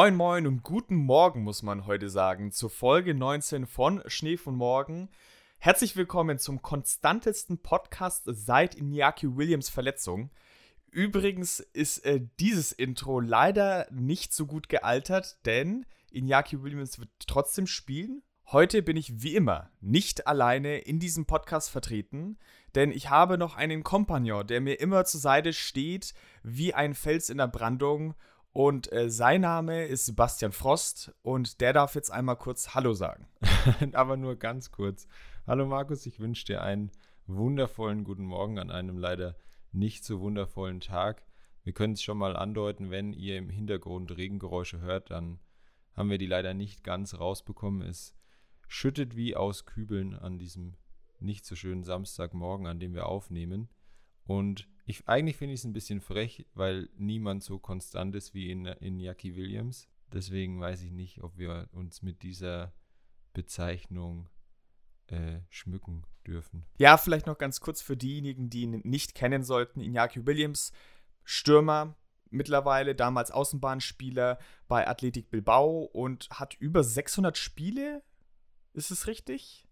Moin Moin und guten Morgen, muss man heute sagen, zur Folge 19 von Schnee von Morgen. Herzlich willkommen zum konstantesten Podcast seit Iñaki Williams Verletzung. Übrigens ist äh, dieses Intro leider nicht so gut gealtert, denn Iñaki Williams wird trotzdem spielen. Heute bin ich wie immer nicht alleine in diesem Podcast vertreten, denn ich habe noch einen Kompagnon, der mir immer zur Seite steht, wie ein Fels in der Brandung und äh, sein Name ist Sebastian Frost und der darf jetzt einmal kurz Hallo sagen. Aber nur ganz kurz. Hallo Markus, ich wünsche dir einen wundervollen guten Morgen an einem leider nicht so wundervollen Tag. Wir können es schon mal andeuten, wenn ihr im Hintergrund Regengeräusche hört, dann haben wir die leider nicht ganz rausbekommen. Es schüttet wie aus Kübeln an diesem nicht so schönen Samstagmorgen, an dem wir aufnehmen. Und ich, eigentlich finde ich es ein bisschen frech, weil niemand so konstant ist wie in, in Jackie Williams. Deswegen weiß ich nicht, ob wir uns mit dieser Bezeichnung äh, schmücken dürfen. Ja, vielleicht noch ganz kurz für diejenigen, die ihn nicht kennen sollten. Iñaki Williams, Stürmer, mittlerweile damals Außenbahnspieler bei Athletic Bilbao und hat über 600 Spiele. Ist es richtig?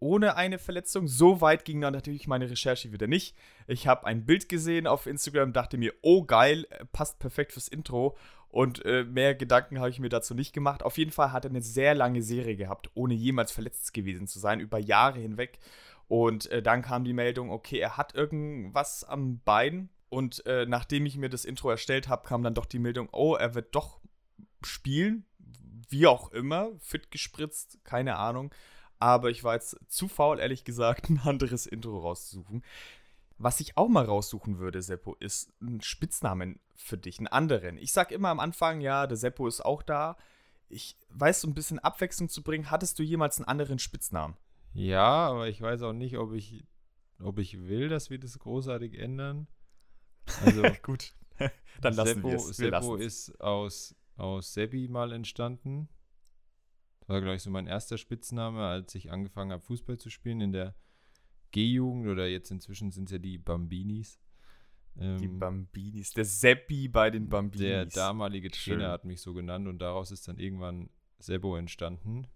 Ohne eine Verletzung. So weit ging dann natürlich meine Recherche wieder nicht. Ich habe ein Bild gesehen auf Instagram, dachte mir, oh geil, passt perfekt fürs Intro. Und äh, mehr Gedanken habe ich mir dazu nicht gemacht. Auf jeden Fall hat er eine sehr lange Serie gehabt, ohne jemals verletzt gewesen zu sein, über Jahre hinweg. Und äh, dann kam die Meldung, okay, er hat irgendwas am Bein. Und äh, nachdem ich mir das Intro erstellt habe, kam dann doch die Meldung, oh, er wird doch spielen. Wie auch immer, fit gespritzt, keine Ahnung aber ich war jetzt zu faul, ehrlich gesagt, ein anderes Intro rauszusuchen. Was ich auch mal raussuchen würde, Seppo, ist ein Spitznamen für dich, einen anderen. Ich sag immer am Anfang, ja, der Seppo ist auch da. Ich weiß, so ein bisschen Abwechslung zu bringen. Hattest du jemals einen anderen Spitznamen? Ja, aber ich weiß auch nicht, ob ich, ob ich will, dass wir das großartig ändern. Also, gut, dann lassen wir es. Seppo ist aus, aus Seppi mal entstanden war, glaube ich, so mein erster Spitzname, als ich angefangen habe, Fußball zu spielen in der G-Jugend oder jetzt inzwischen sind es ja die Bambinis. Ähm, die Bambinis, der Seppi bei den Bambinis. Der damalige Trainer Schön. hat mich so genannt und daraus ist dann irgendwann Sebo entstanden.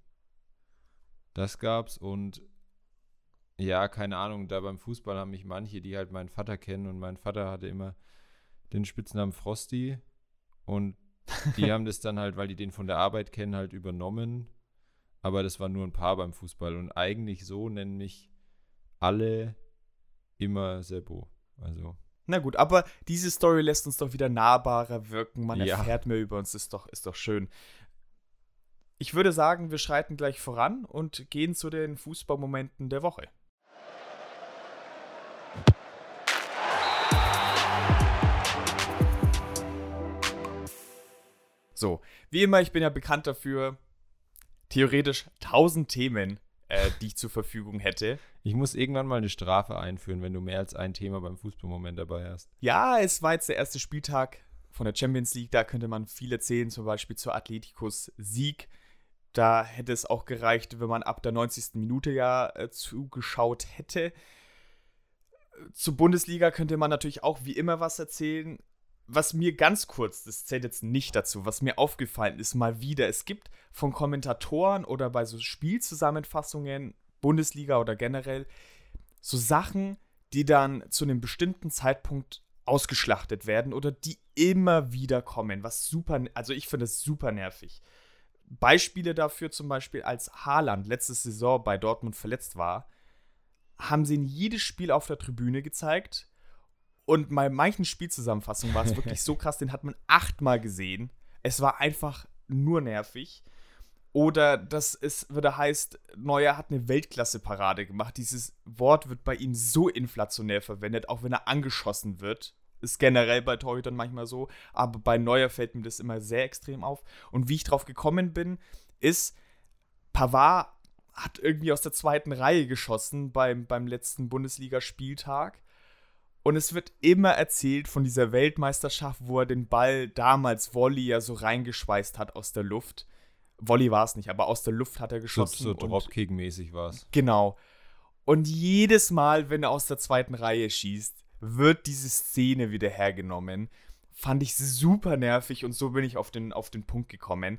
Das gab's und ja, keine Ahnung, da beim Fußball haben mich manche, die halt meinen Vater kennen und mein Vater hatte immer den Spitznamen Frosty und die haben das dann halt, weil die den von der Arbeit kennen, halt übernommen aber das war nur ein paar beim Fußball. Und eigentlich so nennen mich alle immer Sebo. Also. Na gut, aber diese Story lässt uns doch wieder nahbarer wirken. Man ja. erfährt mehr über uns, ist doch, ist doch schön. Ich würde sagen, wir schreiten gleich voran und gehen zu den Fußballmomenten der Woche. So, wie immer, ich bin ja bekannt dafür, theoretisch tausend Themen, äh, die ich zur Verfügung hätte. Ich muss irgendwann mal eine Strafe einführen, wenn du mehr als ein Thema beim Fußballmoment dabei hast. Ja, es war jetzt der erste Spieltag von der Champions League. Da könnte man viel erzählen, zum Beispiel zu Atleticos Sieg. Da hätte es auch gereicht, wenn man ab der 90. Minute ja äh, zugeschaut hätte. Zur Bundesliga könnte man natürlich auch wie immer was erzählen was mir ganz kurz, das zählt jetzt nicht dazu, was mir aufgefallen ist, mal wieder, es gibt von Kommentatoren oder bei so Spielzusammenfassungen, Bundesliga oder generell, so Sachen, die dann zu einem bestimmten Zeitpunkt ausgeschlachtet werden oder die immer wieder kommen, was super, also ich finde es super nervig. Beispiele dafür zum Beispiel, als Haaland letzte Saison bei Dortmund verletzt war, haben sie in jedes Spiel auf der Tribüne gezeigt und bei manchen Spielzusammenfassungen war es wirklich so krass, den hat man achtmal gesehen. Es war einfach nur nervig. Oder dass es wieder heißt, Neuer hat eine Weltklasse-Parade gemacht. Dieses Wort wird bei ihm so inflationär verwendet, auch wenn er angeschossen wird. Ist generell bei Torhütern manchmal so, aber bei Neuer fällt mir das immer sehr extrem auf. Und wie ich drauf gekommen bin, ist, Pavard hat irgendwie aus der zweiten Reihe geschossen beim, beim letzten Bundesligaspieltag. Und es wird immer erzählt von dieser Weltmeisterschaft, wo er den Ball damals Volley ja so reingeschweißt hat aus der Luft. Volley war es nicht, aber aus der Luft hat er geschossen. So, so Dropkick-mäßig war es. Genau. Und jedes Mal, wenn er aus der zweiten Reihe schießt, wird diese Szene wieder hergenommen Fand ich super nervig und so bin ich auf den, auf den Punkt gekommen.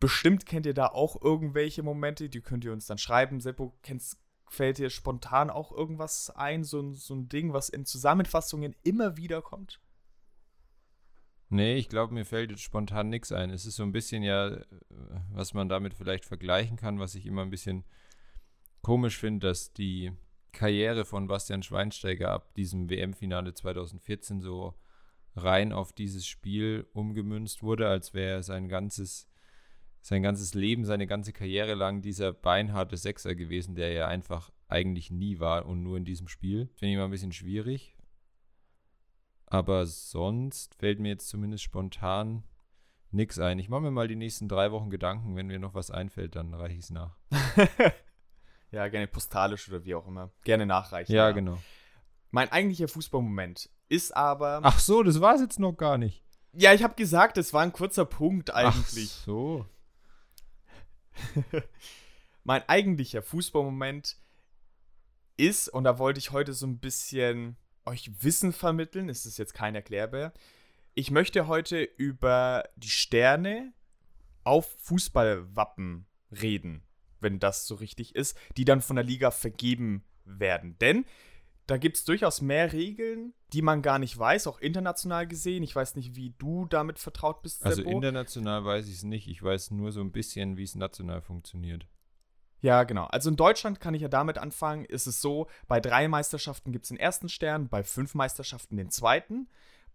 Bestimmt kennt ihr da auch irgendwelche Momente, die könnt ihr uns dann schreiben. Seppo, kennst, fällt dir spontan auch irgendwas ein, so, so ein Ding, was in Zusammenfassungen immer wieder kommt? Nee, ich glaube, mir fällt jetzt spontan nichts ein. Es ist so ein bisschen ja, äh, was man damit vielleicht vergleichen kann, was ich immer ein bisschen komisch finde, dass die Karriere von Bastian Schweinsteiger ab diesem WM-Finale 2014 so rein auf dieses Spiel umgemünzt wurde, als wäre sein ganzes, sein ganzes Leben, seine ganze Karriere lang dieser beinharte Sechser gewesen, der er einfach eigentlich nie war und nur in diesem Spiel. Finde ich mal ein bisschen schwierig. Aber sonst fällt mir jetzt zumindest spontan nichts ein. Ich mache mir mal die nächsten drei Wochen Gedanken. Wenn mir noch was einfällt, dann reiche ich es nach. ja, gerne postalisch oder wie auch immer. Gerne nachreichen. Ja, ja. genau. Mein eigentlicher Fußballmoment ist aber. Ach so, das war es jetzt noch gar nicht. Ja, ich habe gesagt, es war ein kurzer Punkt eigentlich. Ach so. mein eigentlicher Fußballmoment ist, und da wollte ich heute so ein bisschen euch Wissen vermitteln, es ist jetzt kein Erklärbär. Ich möchte heute über die Sterne auf Fußballwappen reden, wenn das so richtig ist, die dann von der Liga vergeben werden. Denn da gibt es durchaus mehr Regeln, die man gar nicht weiß, auch international gesehen. Ich weiß nicht, wie du damit vertraut bist. Also international weiß ich es nicht. Ich weiß nur so ein bisschen, wie es national funktioniert. Ja, genau. Also in Deutschland kann ich ja damit anfangen, ist es so, bei drei Meisterschaften gibt es den ersten Stern, bei fünf Meisterschaften den zweiten,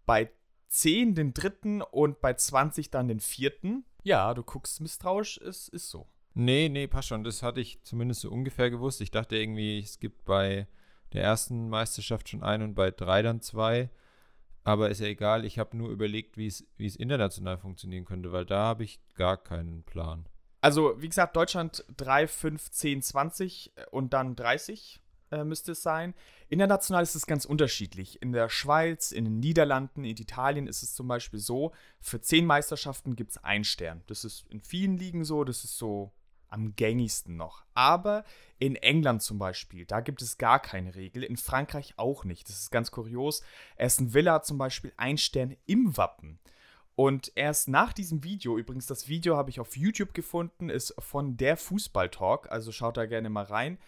bei zehn den dritten und bei 20 dann den vierten. Ja, du guckst misstrauisch, es ist so. Nee, nee, passt schon. Das hatte ich zumindest so ungefähr gewusst. Ich dachte irgendwie, es gibt bei der ersten Meisterschaft schon ein und bei drei dann zwei. Aber ist ja egal, ich habe nur überlegt, wie es international funktionieren könnte, weil da habe ich gar keinen Plan. Also, wie gesagt, Deutschland 3, 5, 10, 20 und dann 30 äh, müsste es sein. International ist es ganz unterschiedlich. In der Schweiz, in den Niederlanden, in Italien ist es zum Beispiel so, für 10 Meisterschaften gibt es einen Stern. Das ist in vielen Ligen so, das ist so am gängigsten noch. Aber in England zum Beispiel, da gibt es gar keine Regel. In Frankreich auch nicht. Das ist ganz kurios. Aston Villa hat zum Beispiel ein Stern im Wappen. Und erst nach diesem Video, übrigens, das Video habe ich auf YouTube gefunden, ist von der Fußball Talk, also schaut da gerne mal rein.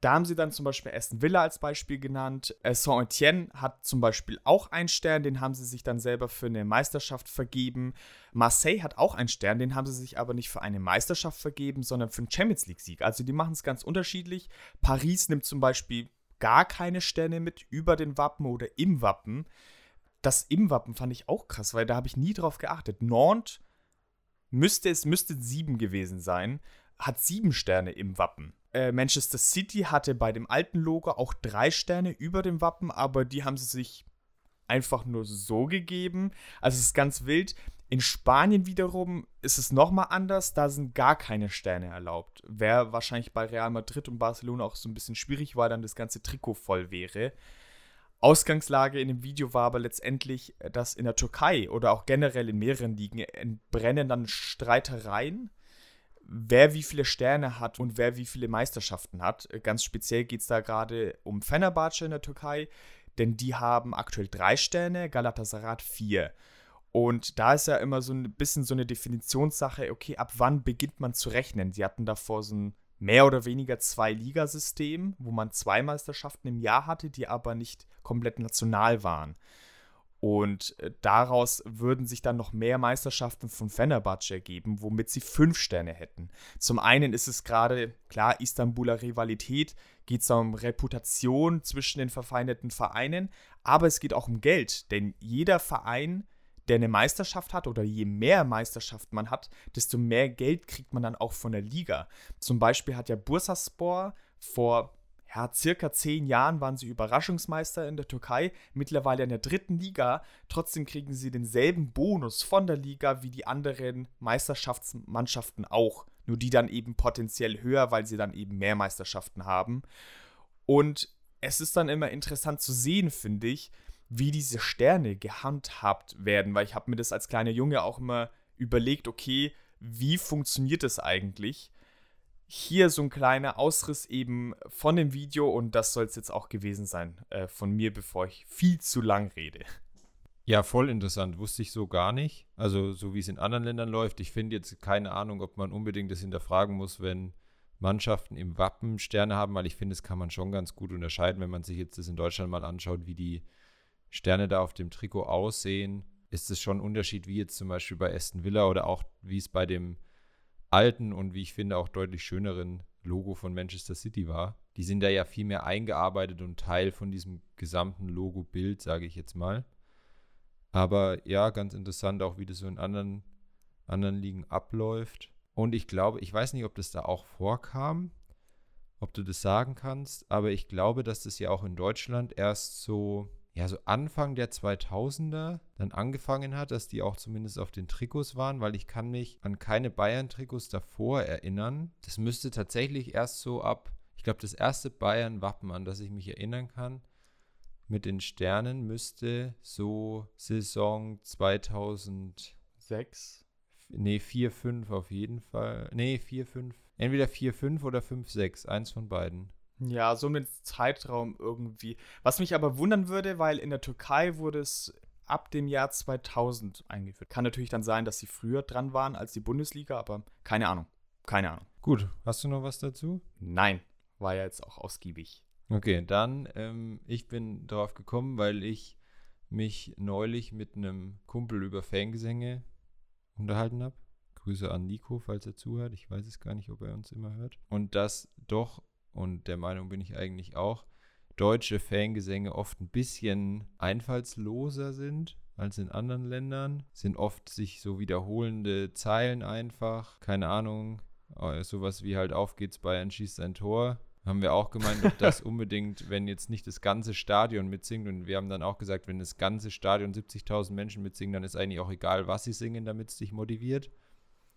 Da haben sie dann zum Beispiel Aston Villa als Beispiel genannt. Äh, Saint-Etienne hat zum Beispiel auch einen Stern, den haben sie sich dann selber für eine Meisterschaft vergeben. Marseille hat auch einen Stern, den haben sie sich aber nicht für eine Meisterschaft vergeben, sondern für einen Champions League-Sieg. Also die machen es ganz unterschiedlich. Paris nimmt zum Beispiel gar keine Sterne mit über den Wappen oder im Wappen. Das im Wappen fand ich auch krass, weil da habe ich nie drauf geachtet. Nantes müsste es müsste sieben gewesen sein, hat sieben Sterne im Wappen. Äh, Manchester City hatte bei dem alten Logo auch drei Sterne über dem Wappen, aber die haben sie sich einfach nur so gegeben. Also es ist ganz wild. In Spanien wiederum ist es nochmal anders, da sind gar keine Sterne erlaubt. Wäre wahrscheinlich bei Real Madrid und Barcelona auch so ein bisschen schwierig, weil dann das ganze Trikot voll wäre. Ausgangslage in dem Video war aber letztendlich, dass in der Türkei oder auch generell in mehreren Ligen entbrennen dann Streitereien wer wie viele Sterne hat und wer wie viele Meisterschaften hat. Äh, ganz speziell geht es da gerade um Fenerbahce in der Türkei, denn die haben aktuell drei Sterne, Galatasaray vier. Und da ist ja immer so ein bisschen so eine Definitionssache, okay, ab wann beginnt man zu rechnen? Sie hatten davor so ein mehr oder weniger zwei Ligasystem, wo man zwei Meisterschaften im Jahr hatte, die aber nicht komplett national waren. Und äh, daraus würden sich dann noch mehr Meisterschaften von Fenerbahce ergeben, womit sie fünf Sterne hätten. Zum einen ist es gerade, klar, Istanbuler Rivalität, geht es um Reputation zwischen den verfeindeten Vereinen, aber es geht auch um Geld, denn jeder Verein, der eine Meisterschaft hat oder je mehr Meisterschaften man hat, desto mehr Geld kriegt man dann auch von der Liga. Zum Beispiel hat ja Bursaspor vor ja, circa zehn Jahren waren sie Überraschungsmeister in der Türkei, mittlerweile in der dritten Liga. Trotzdem kriegen sie denselben Bonus von der Liga wie die anderen Meisterschaftsmannschaften auch. Nur die dann eben potenziell höher, weil sie dann eben mehr Meisterschaften haben. Und es ist dann immer interessant zu sehen, finde ich, wie diese Sterne gehandhabt werden, weil ich habe mir das als kleiner Junge auch immer überlegt, okay, wie funktioniert das eigentlich? Hier so ein kleiner Ausriss eben von dem Video und das soll es jetzt auch gewesen sein äh, von mir, bevor ich viel zu lang rede. Ja, voll interessant. Wusste ich so gar nicht. Also, so wie es in anderen Ländern läuft. Ich finde jetzt keine Ahnung, ob man unbedingt das hinterfragen muss, wenn Mannschaften im Wappen Sterne haben, weil ich finde, das kann man schon ganz gut unterscheiden, wenn man sich jetzt das in Deutschland mal anschaut, wie die Sterne da auf dem Trikot aussehen. Ist es schon ein Unterschied, wie jetzt zum Beispiel bei Aston Villa oder auch wie es bei dem alten und wie ich finde auch deutlich schöneren Logo von Manchester City war. Die sind da ja viel mehr eingearbeitet und Teil von diesem gesamten Logo-Bild, sage ich jetzt mal. Aber ja, ganz interessant auch, wie das so in anderen, anderen Ligen abläuft. Und ich glaube, ich weiß nicht, ob das da auch vorkam, ob du das sagen kannst, aber ich glaube, dass das ja auch in Deutschland erst so ja, so Anfang der 2000er dann angefangen hat, dass die auch zumindest auf den Trikots waren, weil ich kann mich an keine Bayern-Trikots davor erinnern. Das müsste tatsächlich erst so ab, ich glaube, das erste Bayern-Wappen, an das ich mich erinnern kann, mit den Sternen müsste so Saison 2006. Nee, 4, 5 auf jeden Fall. Nee, 4, 5. Entweder 4, 5 oder 5, 6. Eins von beiden. Ja, so mit Zeitraum irgendwie. Was mich aber wundern würde, weil in der Türkei wurde es ab dem Jahr 2000 eingeführt. Kann natürlich dann sein, dass sie früher dran waren als die Bundesliga, aber keine Ahnung. Keine Ahnung. Gut, hast du noch was dazu? Nein, war ja jetzt auch ausgiebig. Okay, dann, ähm, ich bin darauf gekommen, weil ich mich neulich mit einem Kumpel über Fangesänge unterhalten habe. Grüße an Nico, falls er zuhört. Ich weiß es gar nicht, ob er uns immer hört. Und das doch und der Meinung bin ich eigentlich auch, deutsche Fangesänge oft ein bisschen einfallsloser sind als in anderen Ländern. Sind oft sich so wiederholende Zeilen einfach. Keine Ahnung, äh, sowas wie halt auf geht's, Bayern schießt ein Tor. Haben wir auch gemeint, ob das unbedingt, wenn jetzt nicht das ganze Stadion mitsingt. Und wir haben dann auch gesagt, wenn das ganze Stadion 70.000 Menschen mitsingen, dann ist eigentlich auch egal, was sie singen, damit es dich motiviert.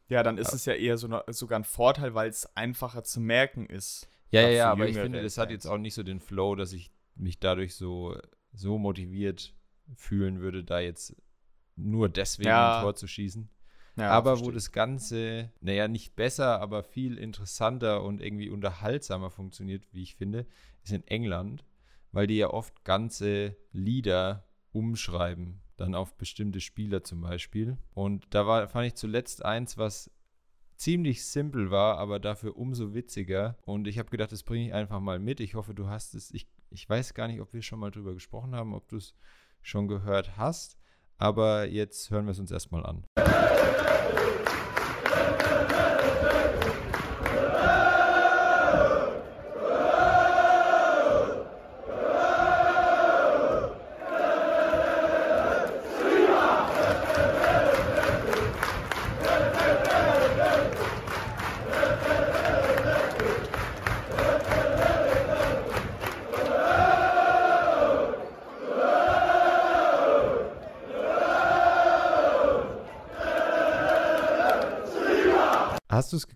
Ja, dann ist ja. es ja eher so eine, sogar ein Vorteil, weil es einfacher zu merken ist. Ja, ja, ja, aber ich finde, das hat jetzt auch nicht so den Flow, dass ich mich dadurch so, so motiviert fühlen würde, da jetzt nur deswegen ja. ein Tor zu schießen. Ja, aber verstehe. wo das Ganze, naja, nicht besser, aber viel interessanter und irgendwie unterhaltsamer funktioniert, wie ich finde, ist in England, weil die ja oft ganze Lieder umschreiben, dann auf bestimmte Spieler zum Beispiel. Und da war, fand ich zuletzt eins, was ziemlich simpel war, aber dafür umso witziger. Und ich habe gedacht, das bringe ich einfach mal mit. Ich hoffe, du hast es. Ich, ich weiß gar nicht, ob wir schon mal drüber gesprochen haben, ob du es schon gehört hast. Aber jetzt hören wir es uns erstmal an.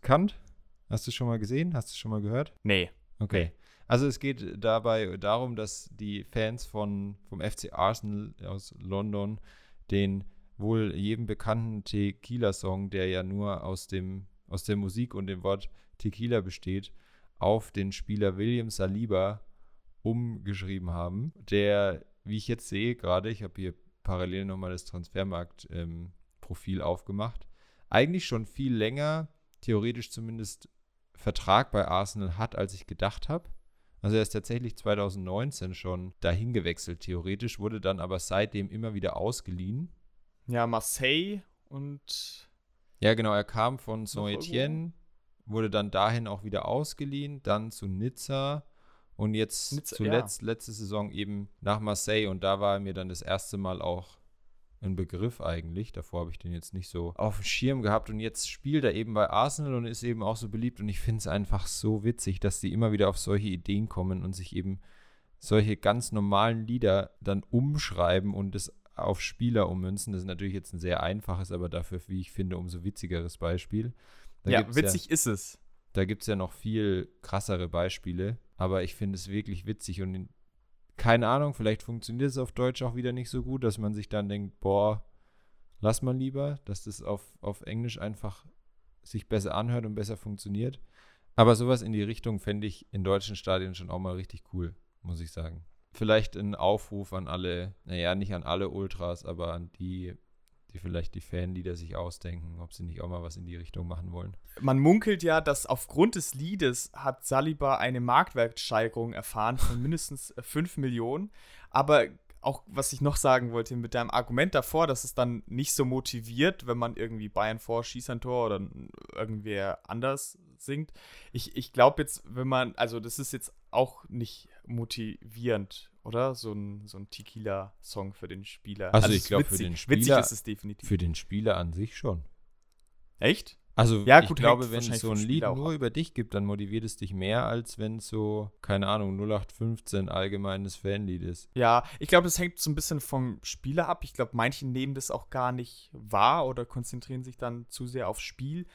Hast du es gekannt? Hast du schon mal gesehen? Hast du es schon mal gehört? Nee. Okay. Also es geht dabei darum, dass die Fans von, vom FC Arsenal aus London den wohl jedem bekannten Tequila-Song, der ja nur aus, dem, aus der Musik und dem Wort Tequila besteht, auf den Spieler William Saliba umgeschrieben haben, der, wie ich jetzt sehe gerade, ich habe hier parallel nochmal das Transfermarkt-Profil ähm, aufgemacht, eigentlich schon viel länger theoretisch zumindest Vertrag bei Arsenal hat, als ich gedacht habe. Also er ist tatsächlich 2019 schon dahin gewechselt, theoretisch, wurde dann aber seitdem immer wieder ausgeliehen. Ja, Marseille und. Ja, genau, er kam von Saint-Etienne, wurde dann dahin auch wieder ausgeliehen, dann zu Nizza und jetzt Nizza, zuletzt, ja. letzte Saison eben nach Marseille und da war er mir dann das erste Mal auch ein Begriff eigentlich. Davor habe ich den jetzt nicht so auf dem Schirm gehabt und jetzt spielt er eben bei Arsenal und ist eben auch so beliebt und ich finde es einfach so witzig, dass die immer wieder auf solche Ideen kommen und sich eben solche ganz normalen Lieder dann umschreiben und es auf Spieler ummünzen. Das ist natürlich jetzt ein sehr einfaches, aber dafür, wie ich finde, umso witzigeres Beispiel. Da ja, witzig ja, ist es. Da gibt es ja noch viel krassere Beispiele, aber ich finde es wirklich witzig und keine Ahnung, vielleicht funktioniert es auf Deutsch auch wieder nicht so gut, dass man sich dann denkt, boah, lass mal lieber, dass das auf, auf Englisch einfach sich besser anhört und besser funktioniert. Aber sowas in die Richtung fände ich in deutschen Stadien schon auch mal richtig cool, muss ich sagen. vielleicht ein Aufruf an alle, naja, nicht an alle Ultras, aber an die, die vielleicht die Fanlieder sich ausdenken, ob sie nicht auch mal was in die Richtung machen wollen. Man munkelt ja, dass aufgrund des Liedes hat Saliba eine Marktwertsteigerung erfahren von mindestens 5 Millionen. Aber auch, was ich noch sagen wollte, mit deinem Argument davor, dass es dann nicht so motiviert, wenn man irgendwie Bayern vor schießt ein Tor oder irgendwer anders singt. Ich, ich glaube jetzt, wenn man, also das ist jetzt auch nicht motivierend, oder? So ein, so ein Tequila-Song für den Spieler. Also, also ich glaube, für den Spieler. Witzig ist es definitiv. Für den Spieler an sich schon. Echt? Also ja, gut, ich glaube, wenn es so ein Lied nur über dich gibt, dann motiviert es dich mehr, als wenn es so, keine Ahnung, 0815 allgemeines Fanlied ist. Ja, ich glaube, es hängt so ein bisschen vom Spieler ab. Ich glaube, manche nehmen das auch gar nicht wahr oder konzentrieren sich dann zu sehr aufs Spiel.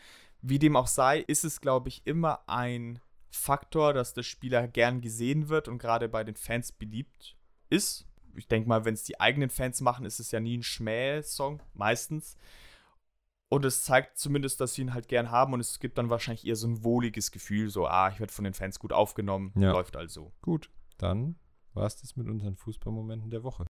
Wie dem auch sei, ist es, glaube ich, immer ein Faktor, dass der Spieler gern gesehen wird und gerade bei den Fans beliebt ist. Ich denke mal, wenn es die eigenen Fans machen, ist es ja nie ein Schmäh-Song, meistens. Und es zeigt zumindest, dass sie ihn halt gern haben und es gibt dann wahrscheinlich eher so ein wohliges Gefühl, so, ah, ich werde von den Fans gut aufgenommen, ja. läuft also. Gut, dann war es das mit unseren Fußballmomenten der Woche.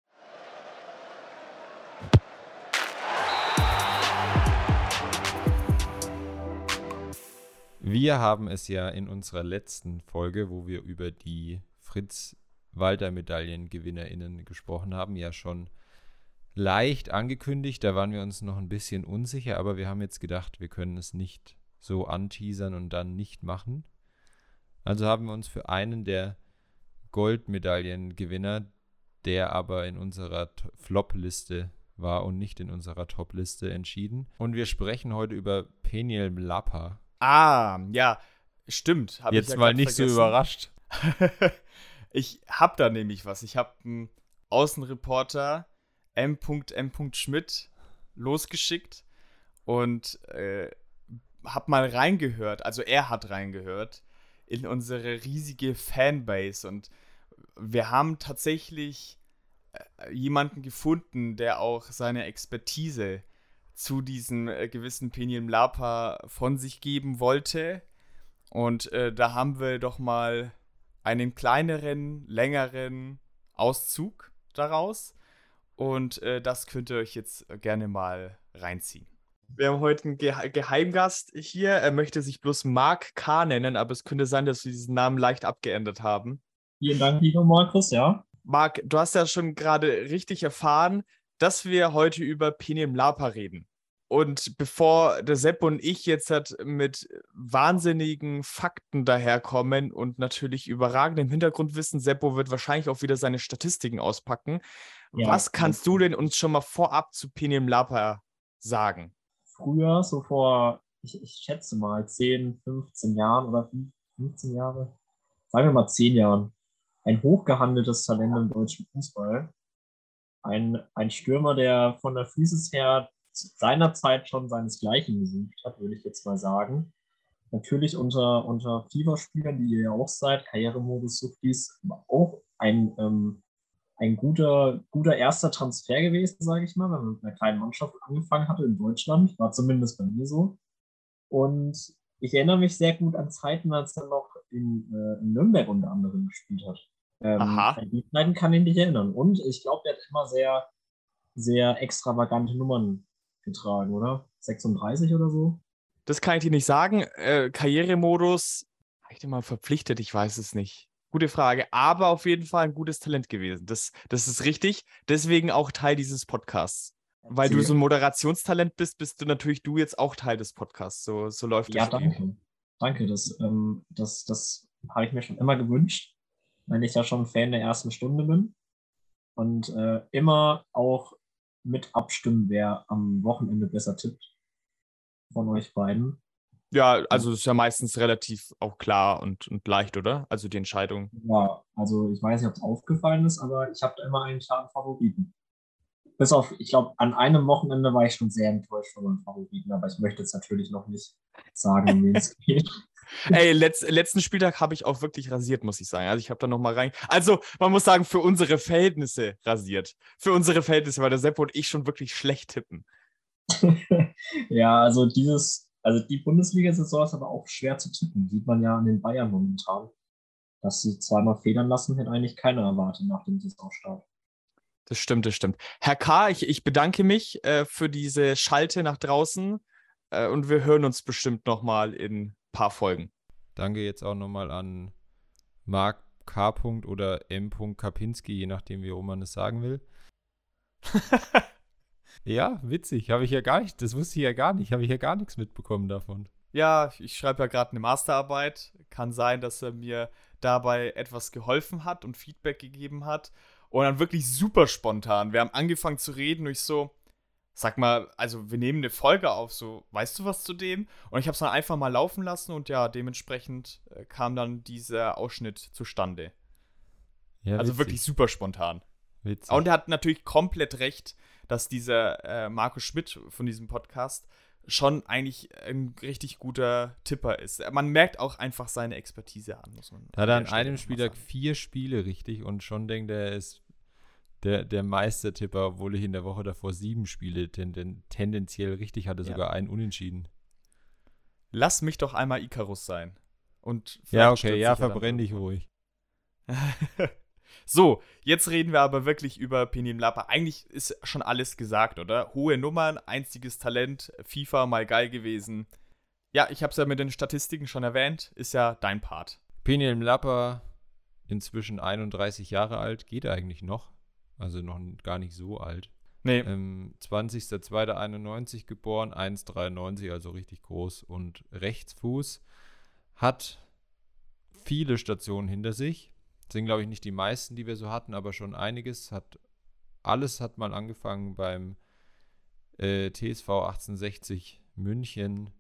Wir haben es ja in unserer letzten Folge, wo wir über die Fritz-Walter-MedaillengewinnerInnen gesprochen haben, ja schon leicht angekündigt. Da waren wir uns noch ein bisschen unsicher, aber wir haben jetzt gedacht, wir können es nicht so anteasern und dann nicht machen. Also haben wir uns für einen der Goldmedaillengewinner, der aber in unserer Flop-Liste war und nicht in unserer Top-Liste entschieden. Und wir sprechen heute über Peniel Mlapa. Ah, ja, stimmt. Jetzt ja mal nicht vergessen. so überrascht. ich hab da nämlich was. Ich habe einen Außenreporter, M.M. Schmidt losgeschickt und äh, hab mal reingehört, also er hat reingehört in unsere riesige Fanbase und wir haben tatsächlich äh, jemanden gefunden, der auch seine Expertise zu diesem äh, gewissen Peniel Lapa von sich geben wollte. Und äh, da haben wir doch mal einen kleineren, längeren Auszug daraus. Und äh, das könnt ihr euch jetzt gerne mal reinziehen. Wir haben heute einen Ge Geheimgast hier. Er möchte sich bloß Mark K. nennen, aber es könnte sein, dass wir diesen Namen leicht abgeändert haben. Vielen Dank, lieber Markus, ja. Marc, du hast ja schon gerade richtig erfahren, dass wir heute über Penem Lapa reden. Und bevor der Sepp und ich jetzt halt mit wahnsinnigen Fakten daherkommen und natürlich überragendem Hintergrundwissen, Seppo wird wahrscheinlich auch wieder seine Statistiken auspacken. Ja, Was kannst du denn uns schon mal vorab zu Penem Lapa sagen? Früher, so vor, ich, ich schätze mal, 10, 15 Jahren oder 15 Jahre, sagen wir mal 10 Jahren, ein hochgehandeltes Talent im deutschen Fußball. Ein, ein Stürmer, der von der Physis her seinerzeit schon seinesgleichen gesucht hat, würde ich jetzt mal sagen. Natürlich unter, unter FIFA-Spielern, die ihr ja auch seid, Karrieremodus Sufis, auch ein, ähm, ein guter, guter erster Transfer gewesen, sage ich mal, wenn man mit einer kleinen Mannschaft angefangen hatte in Deutschland, war zumindest bei mir so. Und ich erinnere mich sehr gut an Zeiten, als er noch in, äh, in Nürnberg unter anderem gespielt hat. Ähm, Aha. An die Zeiten kann ich mich erinnern. Und ich glaube, der hat immer sehr, sehr extravagante Nummern getragen, oder? 36 oder so? Das kann ich dir nicht sagen. Äh, Karrieremodus, habe ich dir mal verpflichtet? Ich weiß es nicht. Gute Frage, aber auf jeden Fall ein gutes Talent gewesen. Das, das ist richtig. Deswegen auch Teil dieses Podcasts. Weil du so ein Moderationstalent bist, bist du natürlich du jetzt auch Teil des Podcasts. So, so läuft ja, das. Ja, danke. Danke, das, ähm, das, das habe ich mir schon immer gewünscht, weil ich ja schon Fan der ersten Stunde bin und äh, immer auch mit abstimmen, wer am Wochenende besser tippt von euch beiden. Ja, also ist ja meistens relativ auch klar und, und leicht, oder? Also die Entscheidung. Ja, also ich weiß nicht, ob es aufgefallen ist, aber ich habe da immer einen klaren Favoriten. Bis auf, ich glaube, an einem Wochenende war ich schon sehr enttäuscht von meinem Favoriten, aber ich möchte jetzt natürlich noch nicht sagen, um wen es geht. Ey, letz, letzten Spieltag habe ich auch wirklich rasiert, muss ich sagen. Also ich habe da noch mal rein. Also man muss sagen, für unsere Verhältnisse rasiert. Für unsere Verhältnisse, weil der Seppo und ich schon wirklich schlecht tippen. ja, also dieses, also die Bundesliga-Saison ist aber auch schwer zu tippen. Sieht man ja an den Bayern momentan. dass sie zweimal federn lassen, hätte eigentlich keiner erwartet nach dem Saisonstart. Das stimmt, das stimmt. Herr K., ich, ich bedanke mich äh, für diese Schalte nach draußen äh, und wir hören uns bestimmt nochmal in ein paar Folgen. Danke jetzt auch nochmal an Marc K. oder M. Kapinski, je nachdem, wie rum man es sagen will. ja, witzig. Habe ich ja gar nicht, das wusste ich ja gar nicht. Habe ich ja gar nichts mitbekommen davon. Ja, ich schreibe ja gerade eine Masterarbeit. Kann sein, dass er mir dabei etwas geholfen hat und Feedback gegeben hat. Und dann wirklich super spontan. Wir haben angefangen zu reden und ich so, sag mal, also wir nehmen eine Folge auf, so, weißt du was zu dem? Und ich habe es dann einfach mal laufen lassen und ja, dementsprechend äh, kam dann dieser Ausschnitt zustande. Ja, also wirklich super spontan. Witzig. Und er hat natürlich komplett recht, dass dieser äh, Markus Schmidt von diesem Podcast schon eigentlich ein richtig guter Tipper ist. Man merkt auch einfach seine Expertise an, muss man. Da hat er an einem Spieltag vier Spiele richtig und schon denkt er, er ist der, der Meistertipper, obwohl ich in der Woche davor sieben Spiele tenden, tendenziell richtig hatte, sogar ja. einen Unentschieden. Lass mich doch einmal Icarus sein. Und ja, okay, ja, verbrenn dich ruhig. So, jetzt reden wir aber wirklich über Penin Lapa. Eigentlich ist schon alles gesagt, oder? Hohe Nummern, einziges Talent, FIFA mal geil gewesen. Ja, ich habe es ja mit den Statistiken schon erwähnt, ist ja dein Part. Peniel Lapa, inzwischen 31 Jahre alt, geht eigentlich noch. Also noch gar nicht so alt. Nee. Ähm, 20.02.91 geboren, 1,93, also richtig groß und Rechtsfuß. Hat viele Stationen hinter sich. Das sind, glaube ich, nicht die meisten, die wir so hatten, aber schon einiges. Hat, alles hat mal angefangen beim äh, TSV 1860 München.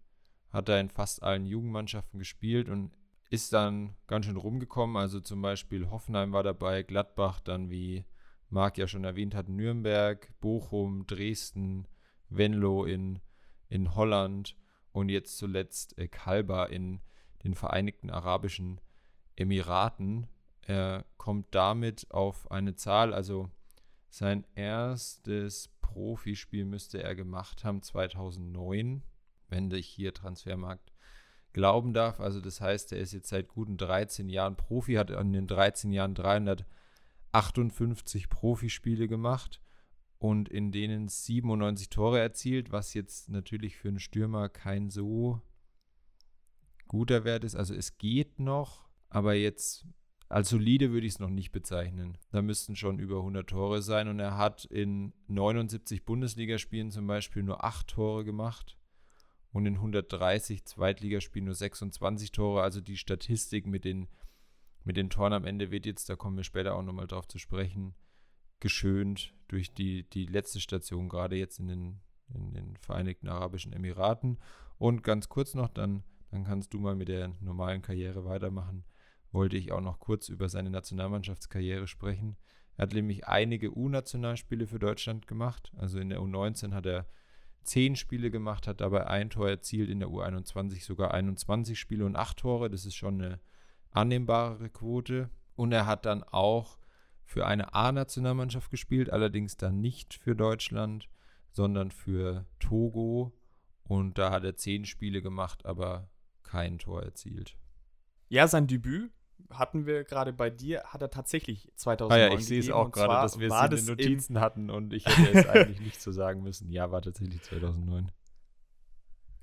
Hat da in fast allen Jugendmannschaften gespielt und ist dann ganz schön rumgekommen. Also zum Beispiel Hoffenheim war dabei, Gladbach, dann wie Marc ja schon erwähnt hat, Nürnberg, Bochum, Dresden, Venlo in, in Holland und jetzt zuletzt äh, Kalba in den Vereinigten Arabischen Emiraten. Er kommt damit auf eine Zahl, also sein erstes Profispiel müsste er gemacht haben 2009, wenn ich hier Transfermarkt glauben darf. Also das heißt, er ist jetzt seit guten 13 Jahren Profi, hat in den 13 Jahren 358 Profispiele gemacht und in denen 97 Tore erzielt, was jetzt natürlich für einen Stürmer kein so guter Wert ist. Also es geht noch, aber jetzt als solide würde ich es noch nicht bezeichnen. Da müssten schon über 100 Tore sein und er hat in 79 Bundesligaspielen zum Beispiel nur 8 Tore gemacht und in 130 Zweitligaspielen nur 26 Tore. Also die Statistik mit den, mit den Toren am Ende wird jetzt, da kommen wir später auch nochmal drauf zu sprechen, geschönt durch die, die letzte Station, gerade jetzt in den, in den Vereinigten Arabischen Emiraten. Und ganz kurz noch, dann, dann kannst du mal mit der normalen Karriere weitermachen wollte ich auch noch kurz über seine Nationalmannschaftskarriere sprechen. Er hat nämlich einige U-Nationalspiele für Deutschland gemacht. Also in der U19 hat er zehn Spiele gemacht, hat dabei ein Tor erzielt, in der U21 sogar 21 Spiele und acht Tore. Das ist schon eine annehmbare Quote. Und er hat dann auch für eine A-Nationalmannschaft gespielt, allerdings dann nicht für Deutschland, sondern für Togo. Und da hat er zehn Spiele gemacht, aber kein Tor erzielt. Ja, sein Debüt hatten wir gerade bei dir, hat er tatsächlich 2009 ah ja, ich sehe es auch gerade, dass wir es in den Notizen hatten und ich hätte es eigentlich nicht so sagen müssen. Ja, war tatsächlich 2009.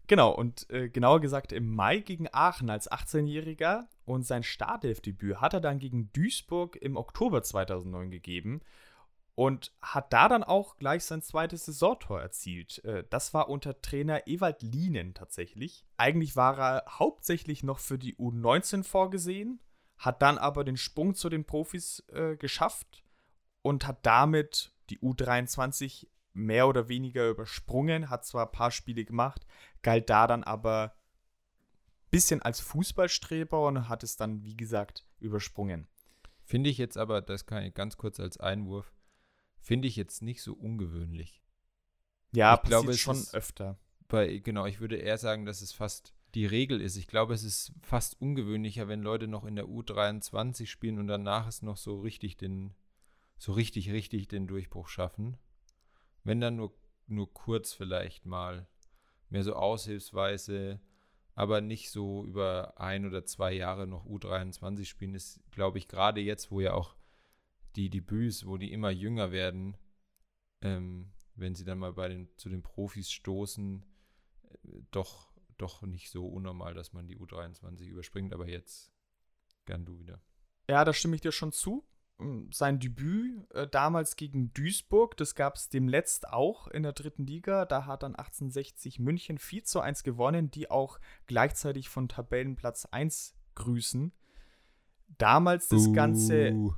Genau, und äh, genauer gesagt im Mai gegen Aachen als 18-Jähriger und sein Startelfdebüt hat er dann gegen Duisburg im Oktober 2009 gegeben und hat da dann auch gleich sein zweites Saisontor erzielt. Äh, das war unter Trainer Ewald Lienen tatsächlich. Eigentlich war er hauptsächlich noch für die U19 vorgesehen, hat dann aber den Sprung zu den Profis äh, geschafft und hat damit die U23 mehr oder weniger übersprungen, hat zwar ein paar Spiele gemacht, galt da dann aber ein bisschen als Fußballstreber und hat es dann, wie gesagt, übersprungen. Finde ich jetzt aber, das kann ich ganz kurz als Einwurf, finde ich jetzt nicht so ungewöhnlich. Ja, ich glaube, schon öfter. Bei, genau, ich würde eher sagen, dass es fast die Regel ist. Ich glaube, es ist fast ungewöhnlicher, wenn Leute noch in der U23 spielen und danach es noch so richtig den, so richtig, richtig den Durchbruch schaffen. Wenn dann nur, nur kurz vielleicht mal, mehr so aushilfsweise aber nicht so über ein oder zwei Jahre noch U23 spielen, ist, glaube ich, gerade jetzt, wo ja auch die Debüts, wo die immer jünger werden, ähm, wenn sie dann mal bei den, zu den Profis stoßen, äh, doch, doch nicht so unnormal, dass man die U23 überspringt, aber jetzt gern du wieder. Ja, da stimme ich dir schon zu. Ähm, sein Debüt äh, damals gegen Duisburg, das gab es demletzt auch in der dritten Liga. Da hat dann 1860 München 4 zu 1 gewonnen, die auch gleichzeitig von Tabellenplatz 1 grüßen. Damals das Ganze.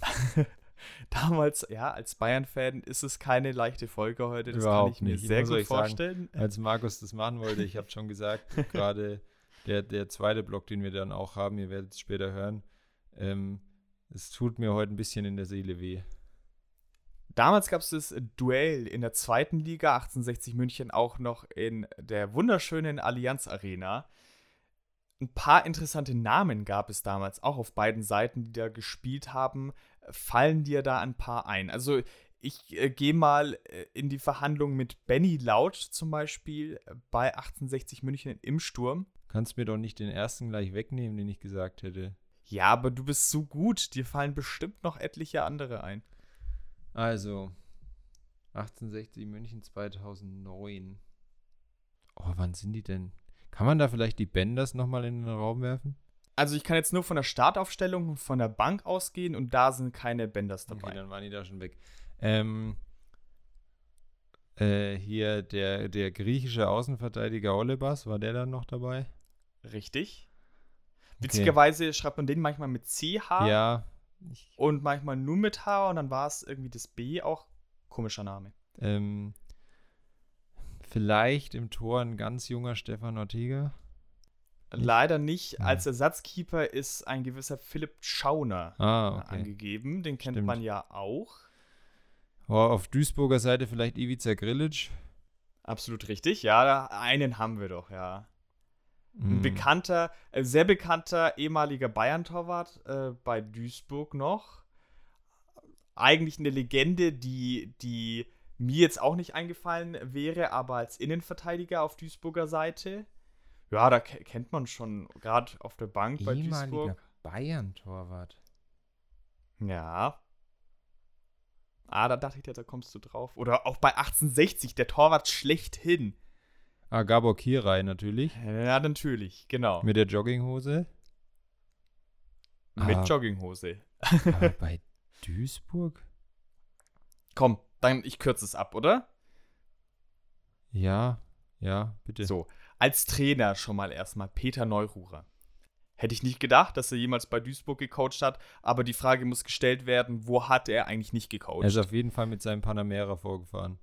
damals, ja, als Bayern-Fan ist es keine leichte Folge heute. Das Überhaupt kann ich mir nicht. sehr gut euch sagen, vorstellen. Als Markus das machen wollte, ich habe schon gesagt, gerade der, der zweite Block, den wir dann auch haben, ihr werdet es später hören, ähm, es tut mir heute ein bisschen in der Seele weh. Damals gab es das Duell in der zweiten Liga, 1860 München, auch noch in der wunderschönen Allianz Arena. Ein paar interessante Namen gab es damals auch auf beiden Seiten, die da gespielt haben. Fallen dir da ein paar ein? Also, ich äh, gehe mal äh, in die Verhandlung mit Benny Laut zum Beispiel äh, bei 1860 München im Sturm. Kannst mir doch nicht den ersten gleich wegnehmen, den ich gesagt hätte. Ja, aber du bist so gut, dir fallen bestimmt noch etliche andere ein. Also, 1860 München 2009. Oh, wann sind die denn? Kann man da vielleicht die Benders nochmal in den Raum werfen? Also ich kann jetzt nur von der Startaufstellung von der Bank ausgehen und da sind keine Benders dabei. Okay, dann waren die da schon weg. Ähm, äh, hier der, der griechische Außenverteidiger Olebas, war der dann noch dabei? Richtig. Witzigerweise schreibt man den manchmal mit CH Ja. Und manchmal nur mit H und dann war es irgendwie das B auch. Komischer Name. ähm, vielleicht im Tor ein ganz junger Stefan Ortega. Leider nicht. Ja. Als Ersatzkeeper ist ein gewisser Philipp Schauner Ah, äh, okay. angegeben. Den kennt Stimmt. man ja auch. Oh, auf Duisburger Seite vielleicht Ivica Grilic. Absolut richtig. Ja, da- einen haben wir doch, ja. Ein Hm. bekannter, äh, sehr bekannter ehemaliger Bayern-Torwart äh, bei Duisburg noch. Eigentlich eine Legende, die, die mir jetzt auch nicht eingefallen wäre, aber als Innenverteidiger auf Duisburger Seite. Ja, da ke- kennt man schon, gerade auf der Bank bei Ehemaliger Duisburg. Bayern-Torwart. Ja. Ah, da dachte ich, da kommst du drauf. Oder auch bei 1860, der Torwart schlechthin. Ah, Gabor Kirai natürlich. Ja, natürlich, genau. Mit der Jogginghose. Mit Ah. Jogginghose. Aber bei Duisburg? Komm, dann ich kürze es ab, oder? Ja, ja, bitte. So, als Trainer schon mal erstmal Peter Neururer. Hätte ich nicht gedacht, dass er jemals bei Duisburg gecoacht hat, aber die Frage muss gestellt werden, wo hat er eigentlich nicht gecoacht? Er ist auf jeden Fall mit seinem Panamera vorgefahren.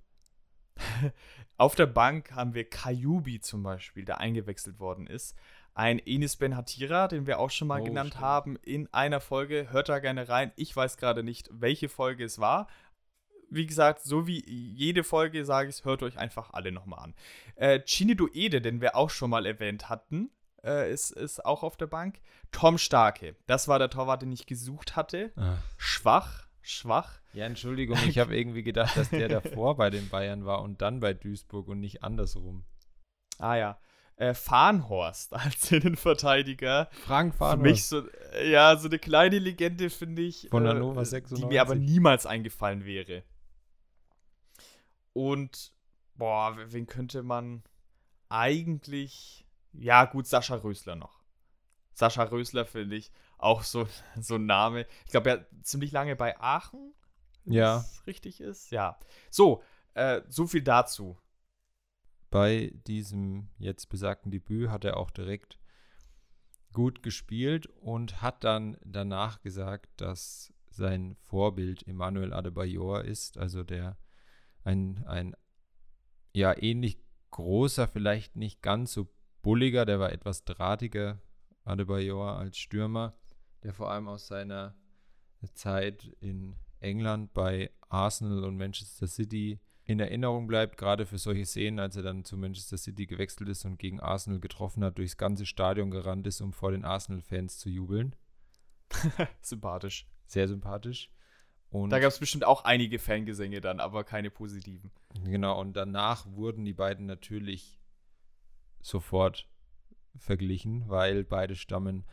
Auf der Bank haben wir Kajubi zum Beispiel, der eingewechselt worden ist. Ein Enis Ben Hatira, den wir auch schon mal Oh, genannt stimmt. haben, in einer Folge. Hört da gerne rein. Ich weiß gerade nicht, welche Folge es war. Wie gesagt, so wie jede Folge sage ich hört euch einfach alle nochmal an. Äh, Chinido Ede, den wir auch schon mal erwähnt hatten, äh, ist, ist auch auf der Bank. Tom Starke, das war der Torwart, den ich gesucht hatte. Ah. Schwach, schwach. Ja, Entschuldigung, ich habe irgendwie gedacht, dass der davor bei den Bayern war und dann bei Duisburg und nicht andersrum. Ah ja. Äh, Farnhorst als Innenverteidiger. Frank Für Farnhorst. mich so, äh, ja, so eine kleine Legende, finde ich. Von Hannover Die 96. mir aber niemals eingefallen wäre. Und, boah, wen könnte man eigentlich. Ja, gut, Sascha Rösler noch. Sascha Rösler finde ich auch so, so ein Name. Ich glaube, er hat ziemlich lange bei Aachen. Ja. das richtig ist. Ja. So, äh, so viel dazu. Bei diesem jetzt besagten Debüt hat er auch direkt gut gespielt und hat dann danach gesagt, dass sein Vorbild Emmanuel Adebayor ist, also der ein, ein ja ähnlich großer, vielleicht nicht ganz so bulliger, der war etwas drahtiger Adebayor als Stürmer, der vor allem aus seiner Zeit in England bei Arsenal und Manchester City in Erinnerung bleibt, gerade für solche Szenen, als er dann zu Manchester City gewechselt ist und gegen Arsenal getroffen hat, durchs ganze Stadion gerannt ist, um vor den Arsenal-Fans zu jubeln. Sympathisch. Sehr sympathisch. Und Da gab es bestimmt auch einige Fangesänge dann, aber keine positiven. Genau, und danach wurden die beiden natürlich sofort verglichen, weil beide stammen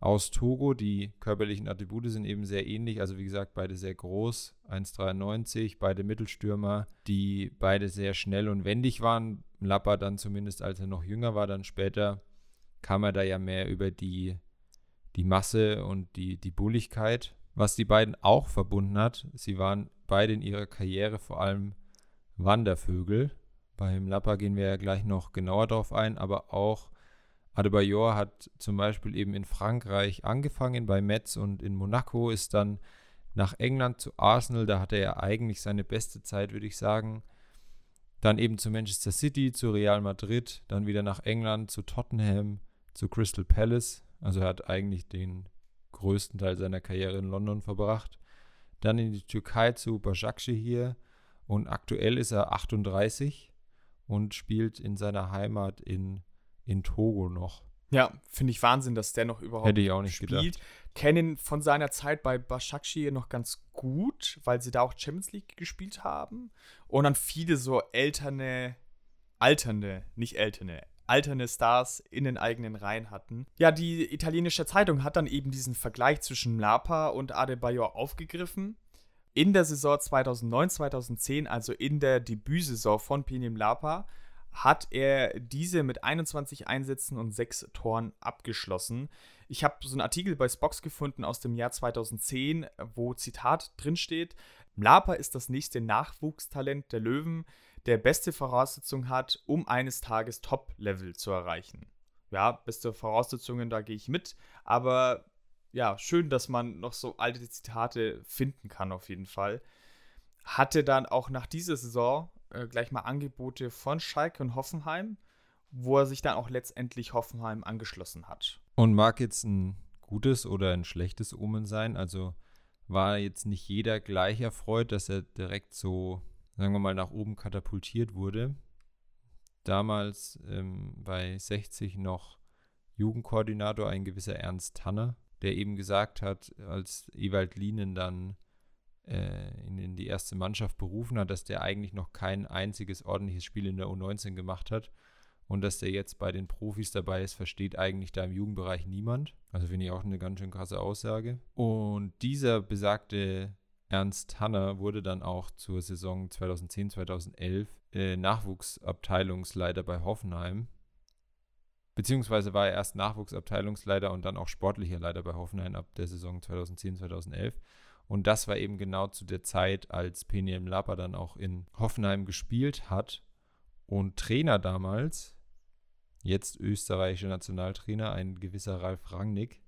aus Togo. Die körperlichen Attribute sind eben sehr ähnlich. Also wie gesagt, beide sehr groß, 1,93, beide Mittelstürmer, die beide sehr schnell und wendig waren. Lappa dann zumindest, als er noch jünger war, dann später kam er da ja mehr über die, die Masse und die, die Bulligkeit. Was die beiden auch verbunden hat, sie waren beide in ihrer Karriere vor allem Wandervögel. Beim Lappa gehen wir ja gleich noch genauer drauf ein, aber auch Adebayor hat zum Beispiel eben in Frankreich angefangen bei Metz und in Monaco ist dann nach England zu Arsenal. Da hatte er eigentlich seine beste Zeit, würde ich sagen. Dann eben zu Manchester City, zu Real Madrid, dann wieder nach England, zu Tottenham, zu Crystal Palace. Also er hat eigentlich den größten Teil seiner Karriere in London verbracht. Dann in die Türkei zu Başakşehir und aktuell ist er 38 und spielt in seiner Heimat in in Togo noch. Ja, finde ich Wahnsinn, dass der noch überhaupt Hätte ich auch nicht spielt. gedacht. Kenne ihn von seiner Zeit bei Başakşehir noch ganz gut, weil sie da auch Champions League gespielt haben und dann viele so älterne, alternde, nicht älterne, alterne Stars in den eigenen Reihen hatten. Ja, die italienische Zeitung hat dann eben diesen Vergleich zwischen Lapa und Adebayor aufgegriffen. In der Saison 2009-2010, also in der Debütsaison von Pinim Lapa, hat er diese mit 21 Einsätzen und 6 Toren abgeschlossen. Ich habe so einen Artikel bei Spox gefunden aus dem Jahr 2010, wo Zitat drinsteht: Mlapa ist das nächste Nachwuchstalent der Löwen, der beste Voraussetzungen hat, um eines Tages Top-Level zu erreichen. Ja, beste Voraussetzungen, da gehe ich mit, aber ja, schön, dass man noch so alte Zitate finden kann, auf jeden Fall. Hatte dann auch nach dieser Saison äh, gleich mal Angebote von Schalke und Hoffenheim, wo er sich dann auch letztendlich Hoffenheim angeschlossen hat. Und mag jetzt ein gutes oder ein schlechtes Omen sein? Also war jetzt nicht jeder gleich erfreut, dass er direkt so, sagen wir mal, nach oben katapultiert wurde. Damals ähm, bei 60 noch Jugendkoordinator, ein gewisser Ernst Tanner, der eben gesagt hat, als Ewald Lienen dann äh, in, in, die erste Mannschaft berufen hat, dass der eigentlich noch kein einziges ordentliches Spiel in der U19 gemacht hat. Und dass der jetzt bei den Profis dabei ist, versteht eigentlich da im Jugendbereich niemand. Also finde ich auch eine ganz schön krasse Aussage. Und dieser besagte Ernst Hanner wurde dann auch zur Saison 2010-2011 äh, Nachwuchsabteilungsleiter bei Hoffenheim. Beziehungsweise war er erst Nachwuchsabteilungsleiter und dann auch sportlicher Leiter bei Hoffenheim ab der Saison 2010-2011. Und das war eben genau zu der Zeit, als Peniel Lapa dann auch in Hoffenheim gespielt hat. Und Trainer damals, jetzt österreichischer Nationaltrainer, ein gewisser Ralf Rangnick,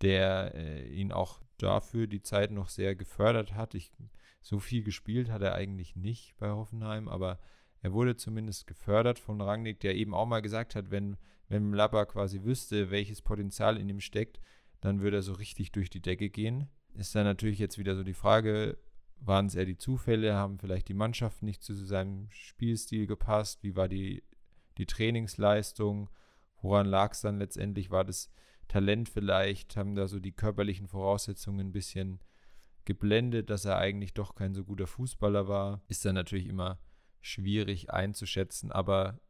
der äh, ihn auch dafür die Zeit noch sehr gefördert hat. Ich, so viel gespielt hat er eigentlich nicht bei Hoffenheim, aber er wurde zumindest gefördert von Rangnick, der eben auch mal gesagt hat, wenn, wenn Lappa quasi wüsste, welches Potenzial in ihm steckt, dann würde er so richtig durch die Decke gehen. Ist dann natürlich jetzt wieder so die Frage, waren es eher die Zufälle, haben vielleicht die Mannschaften nicht zu seinem Spielstil gepasst, wie war die, die Trainingsleistung, woran lag es dann letztendlich, war das Talent vielleicht, haben da so die körperlichen Voraussetzungen ein bisschen geblendet, dass er eigentlich doch kein so guter Fußballer war, ist dann natürlich immer schwierig einzuschätzen, aber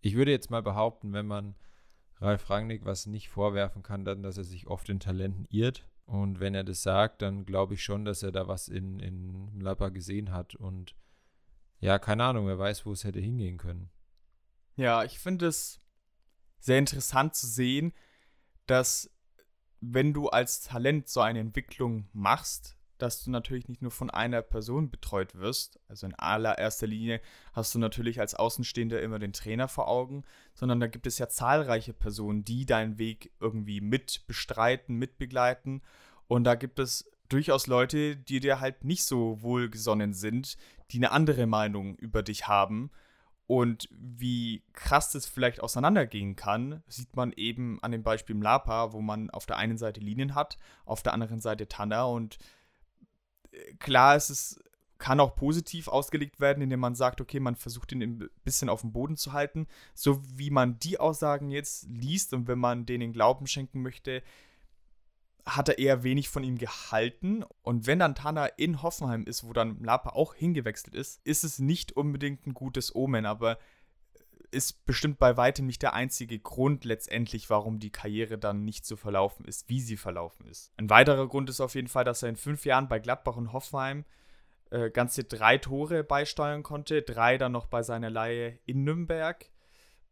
ich würde jetzt mal behaupten, wenn man Ralf Rangnick was nicht vorwerfen kann, dann, dass er sich oft in Talenten irrt und wenn er das sagt, dann glaube ich schon, dass er da was in, in Lappa gesehen hat. Und ja, keine Ahnung, wer weiß, wo es hätte hingehen können. Ja, ich finde es sehr interessant zu sehen, dass wenn du als Talent so eine Entwicklung machst, dass du natürlich nicht nur von einer Person betreut wirst. Also in allererster Linie hast du natürlich als Außenstehender immer den Trainer vor Augen, sondern da gibt es ja zahlreiche Personen, die deinen Weg irgendwie mit bestreiten, mitbegleiten. Und da gibt es durchaus Leute, die dir halt nicht so wohlgesonnen sind, die eine andere Meinung über dich haben. Und wie krass das vielleicht auseinandergehen kann, sieht man eben an dem Beispiel Mlapa, wo man auf der einen Seite Linien hat, auf der anderen Seite Tanner und klar, es ist, kann auch positiv ausgelegt werden, indem man sagt, okay, man versucht ihn ein bisschen auf dem Boden zu halten. So wie man die Aussagen jetzt liest und wenn man denen Glauben schenken möchte, hat er eher wenig von ihm gehalten. Und wenn dann Tana in Hoffenheim ist, wo dann Lapa auch hingewechselt ist, ist es nicht unbedingt ein gutes Omen. Aber ist bestimmt bei weitem nicht der einzige Grund letztendlich, warum die Karriere dann nicht so verlaufen ist, wie sie verlaufen ist. Ein weiterer Grund ist auf jeden Fall, dass er in fünf Jahren bei Gladbach und Hoffenheim äh, ganze drei Tore beisteuern konnte, drei dann noch bei seiner Leihe in Nürnberg.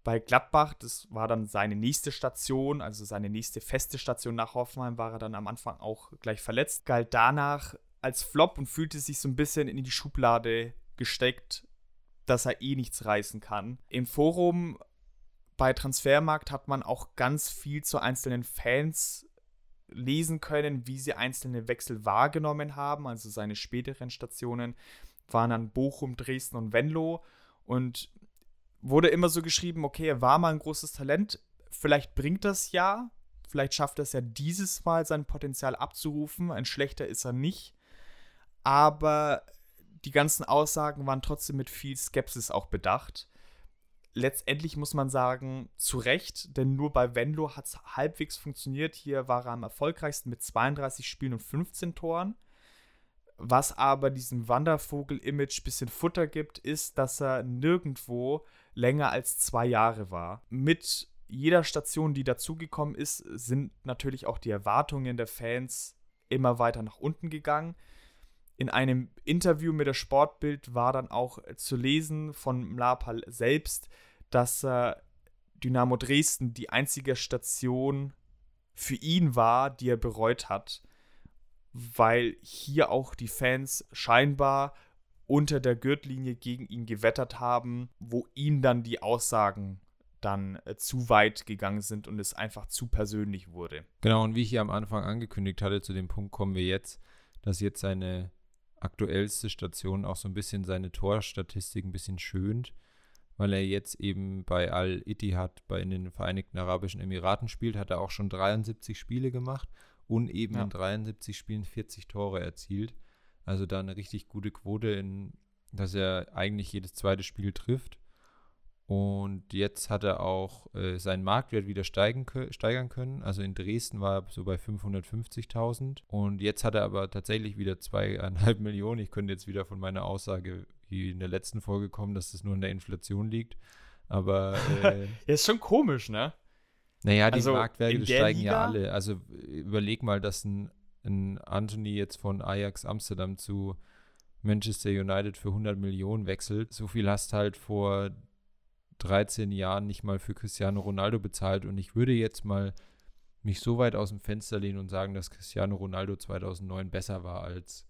Bei Gladbach, das war dann seine nächste Station, also seine nächste feste Station nach Hoffenheim, war er dann am Anfang auch gleich verletzt, galt danach als Flop und fühlte sich so ein bisschen in die Schublade gesteckt, dass er eh nichts reißen kann. Im Forum bei Transfermarkt hat man auch ganz viel zu einzelnen Fans lesen können, wie sie einzelne Wechsel wahrgenommen haben. Also seine späteren Stationen waren dann Bochum, Dresden und Venlo. Und wurde immer so geschrieben, okay, er war mal ein großes Talent, vielleicht bringt das ja, vielleicht schafft er es ja dieses Mal sein Potenzial abzurufen, ein schlechter ist er nicht. Aber die ganzen Aussagen waren trotzdem mit viel Skepsis auch bedacht. Letztendlich muss man sagen, zu Recht, denn nur bei Venlo hat es halbwegs funktioniert. Hier war er am erfolgreichsten mit 32 Spielen und 15 Toren. Was aber diesem Wandervogel-Image ein bisschen Futter gibt, ist, dass er nirgendwo länger als zwei Jahre war. Mit jeder Station, die dazugekommen ist, sind natürlich auch die Erwartungen der Fans immer weiter nach unten gegangen in einem Interview mit der Sportbild war dann auch zu lesen von Mlapal selbst, dass äh, Dynamo Dresden die einzige Station für ihn war, die er bereut hat, weil hier auch die Fans scheinbar unter der Gürtellinie gegen ihn gewettert haben, wo ihm dann die Aussagen dann äh, zu weit gegangen sind und es einfach zu persönlich wurde. Genau, und wie ich hier am Anfang angekündigt hatte, zu dem Punkt kommen wir jetzt, dass jetzt seine aktuellste Station auch so ein bisschen seine Torstatistik ein bisschen schönt, weil er jetzt eben bei Al-Ittihad bei in den Vereinigten Arabischen Emiraten spielt, hat er auch schon 73 Spiele gemacht und eben ja. in 73 Spielen 40 Tore erzielt. Also da eine richtig gute Quote, in, dass er eigentlich jedes zweite Spiel trifft. Und jetzt hat er auch äh, seinen Marktwert wieder steigen, steigern können. Also in Dresden war er so bei 550.000. Und jetzt hat er aber tatsächlich wieder zweieinhalb Millionen. Ich könnte jetzt wieder von meiner Aussage wie in der letzten Folge kommen, dass das nur in der Inflation liegt. Aber. Äh, ja, ist schon komisch, ne? Naja, die also Marktwerte steigen Liga? ja alle. Also überleg mal, dass ein, ein Anthony jetzt von Ajax Amsterdam zu Manchester United für 100 Millionen wechselt. So viel hast halt vor 13 Jahren nicht mal für Cristiano Ronaldo bezahlt. Und ich würde jetzt mal mich so weit aus dem Fenster lehnen und sagen, dass Cristiano Ronaldo 2009 besser war als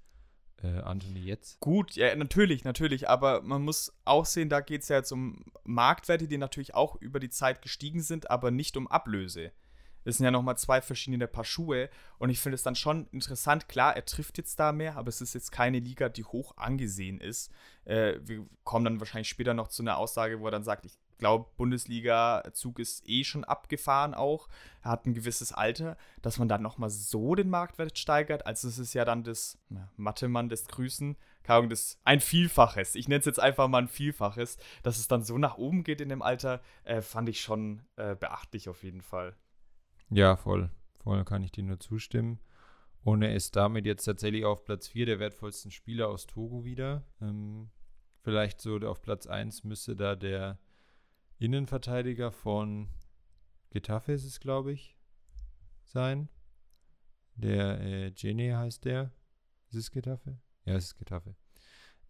äh, Anthony jetzt. Gut, ja, natürlich, natürlich. Aber man muss auch sehen, da geht es ja jetzt um Marktwerte, die natürlich auch über die Zeit gestiegen sind, aber nicht um Ablöse. Das sind ja nochmal zwei verschiedene Paar Schuhe. Und ich finde es dann schon interessant. Klar, er trifft jetzt da mehr, aber es ist jetzt keine Liga, die hoch angesehen ist. Äh, wir kommen dann wahrscheinlich später noch zu einer Aussage, wo er dann sagt, ich glaube, Bundesliga-Zug ist eh schon abgefahren auch. Er hat ein gewisses Alter, dass man dann nochmal so den Marktwert steigert. Also es ist ja dann das na, Mathe-Mann des Grüßen, keine Ahnung, das ein Vielfaches. Ich nenne es jetzt einfach mal ein Vielfaches. Dass es dann so nach oben geht in dem Alter, äh, fand ich schon äh, beachtlich auf jeden Fall. Ja, voll. Voll kann ich dir nur zustimmen. Und er ist damit jetzt tatsächlich auf Platz 4 der wertvollsten Spieler aus Togo wieder. Ähm, vielleicht so auf Platz 1 müsste da der Innenverteidiger von Getafe ist es, glaube ich, sein. Der äh, Gene heißt der. Ist es Getafe? Ja, es ist Getafe.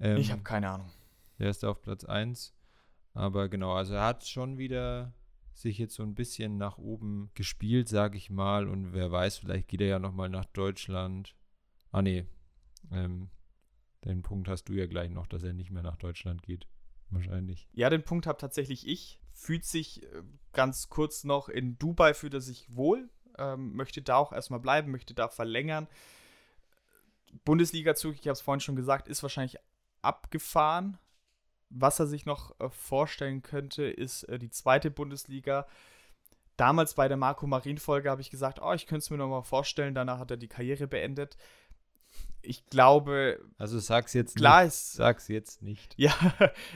Ähm, ich habe keine Ahnung. Der ist auf Platz 1. Aber genau, also er hat schon wieder sich jetzt so ein bisschen nach oben gespielt, sage ich mal. Und wer weiß, vielleicht geht er ja nochmal nach Deutschland. Ah, nee. Ähm, den Punkt hast du ja gleich noch, dass er nicht mehr nach Deutschland geht. Wahrscheinlich. Ja, den Punkt habe tatsächlich ich. Fühlt sich äh, ganz kurz noch in Dubai, fühlt er sich wohl. Ähm, möchte da auch erstmal bleiben, möchte da verlängern. Bundesliga-Zug, ich habe es vorhin schon gesagt, ist wahrscheinlich abgefahren. Was er sich noch äh, vorstellen könnte, ist äh, die zweite Bundesliga. Damals bei der Marco Marin-Folge habe ich gesagt, oh, ich könnte es mir noch mal vorstellen. Danach hat er die Karriere beendet. Ich glaube. Also sag's jetzt klar nicht. Ist, sag's jetzt nicht. Ja,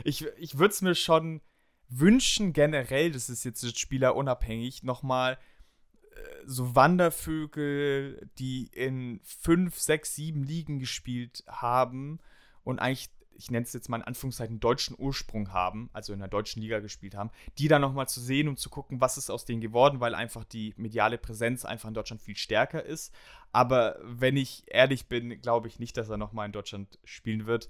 ich, ich würde es mir schon wünschen, generell, das ist jetzt spielerunabhängig, nochmal äh, so Wandervögel, die in fünf, sechs, sieben Ligen gespielt haben und eigentlich ich nenne es jetzt mal in Anführungszeichen, deutschen Ursprung haben, also in der deutschen Liga gespielt haben, die dann nochmal zu sehen und zu gucken, was ist aus denen geworden, weil einfach die mediale Präsenz einfach in Deutschland viel stärker ist. Aber wenn ich ehrlich bin, glaube ich nicht, dass er nochmal in Deutschland spielen wird.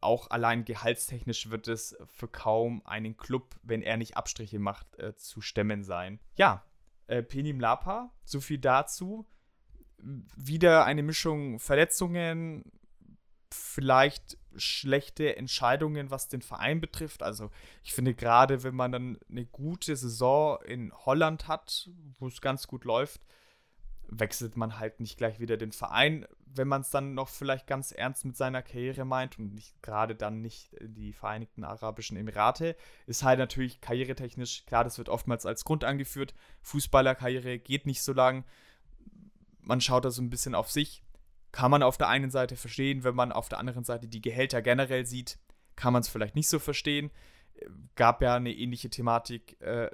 Auch allein gehaltstechnisch wird es für kaum einen Club, wenn er nicht Abstriche macht, äh, zu stemmen sein. Ja, äh, Penim Lapa, so viel dazu. Wieder eine Mischung Verletzungen, vielleicht schlechte Entscheidungen, was den Verein betrifft. Also ich finde gerade, wenn man dann eine gute Saison in Holland hat, wo es ganz gut läuft, wechselt man halt nicht gleich wieder den Verein, wenn man es dann noch vielleicht ganz ernst mit seiner Karriere meint und nicht gerade dann nicht die Vereinigten Arabischen Emirate, ist halt natürlich karrieretechnisch, klar, das wird oftmals als Grund angeführt, Fußballerkarriere geht nicht so lang, man schaut da so ein bisschen auf sich, kann man auf der einen Seite verstehen, wenn man auf der anderen Seite die Gehälter generell sieht, kann man es vielleicht nicht so verstehen. Gab ja eine ähnliche Thematik äh,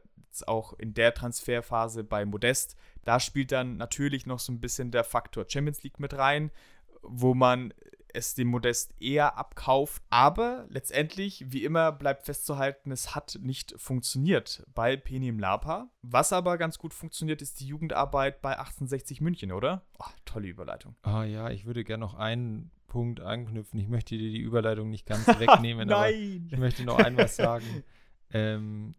auch in der Transferphase bei Modest. Da spielt dann natürlich noch so ein bisschen der Faktor Champions League mit rein, wo man es dem Modest eher abkauft. Aber letztendlich, wie immer, bleibt festzuhalten, es hat nicht funktioniert bei Penim Lapa. Was aber ganz gut funktioniert, ist die Jugendarbeit bei 1860 München, oder? Oh, tolle Überleitung. Ah ja, ich würde gerne noch einen Punkt anknüpfen. Ich möchte dir die Überleitung nicht ganz wegnehmen, aber ich möchte noch ein was sagen. ähm,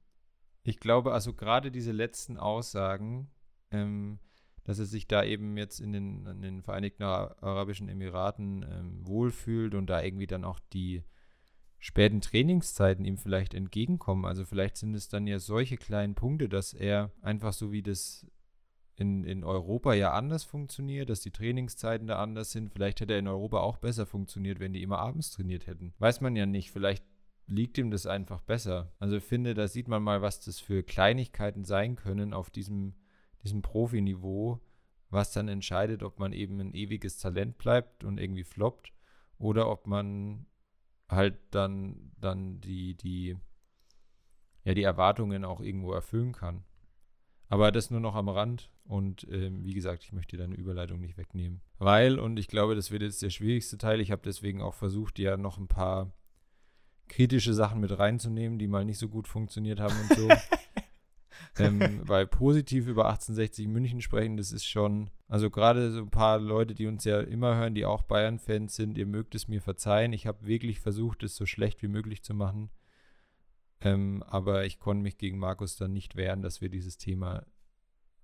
ich glaube, also gerade diese letzten Aussagen, ähm, dass er sich da eben jetzt in den, in den Vereinigten Arabischen Emiraten ähm, wohlfühlt und da irgendwie dann auch die späten Trainingszeiten ihm vielleicht entgegenkommen. Also vielleicht sind es dann ja solche kleinen Punkte, dass er einfach so wie das in, in Europa ja anders funktioniert, dass die Trainingszeiten da anders sind. Vielleicht hätte er in Europa auch besser funktioniert, wenn die immer abends trainiert hätten. Weiß man ja nicht. Vielleicht liegt ihm das einfach besser. Also ich finde, da sieht man mal, was das für Kleinigkeiten sein können auf diesem diesem Profiniveau, was dann entscheidet, ob man eben ein ewiges Talent bleibt und irgendwie floppt oder ob man halt dann, dann die, die, ja, die Erwartungen auch irgendwo erfüllen kann. Aber das nur noch am Rand und ähm, wie gesagt, ich möchte deine Überleitung nicht wegnehmen. Weil, und ich glaube, das wird jetzt der schwierigste Teil, ich habe deswegen auch versucht, ja noch ein paar kritische Sachen mit reinzunehmen, die mal nicht so gut funktioniert haben und so. ähm, weil positiv über 1860 München sprechen, das ist schon, also gerade so ein paar Leute, die uns ja immer hören, die auch Bayern-Fans sind, ihr mögt es mir verzeihen. Ich habe wirklich versucht, es so schlecht wie möglich zu machen. Ähm, aber ich konnte mich gegen Markus dann nicht wehren, dass wir dieses Thema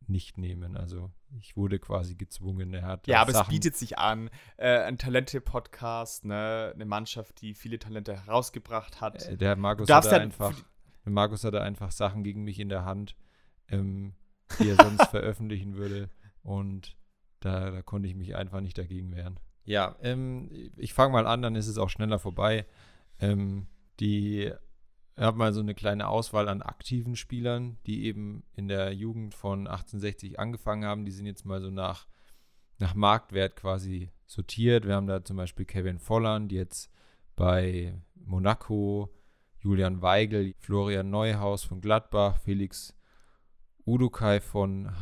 nicht nehmen. Also ich wurde quasi gezwungen. Er hat ja, aber Sachen es bietet sich an. Äh, ein Talente-Podcast, ne? eine Mannschaft, die viele Talente herausgebracht hat. Äh, der Markus hat halt einfach Markus hatte einfach Sachen gegen mich in der Hand, ähm, die er sonst veröffentlichen würde. Und da, da, konnte ich mich einfach nicht dagegen wehren. Ja, ähm, ich fange mal an, dann ist es auch schneller vorbei. Ähm, die habe mal so eine kleine Auswahl an aktiven Spielern, die eben in der Jugend von 1860 angefangen haben. Die sind jetzt mal so nach, nach Marktwert quasi sortiert. Wir haben da zum Beispiel Kevin Volland, jetzt bei Monaco, Julian Weigel, Florian Neuhaus von Gladbach, Felix Udukai von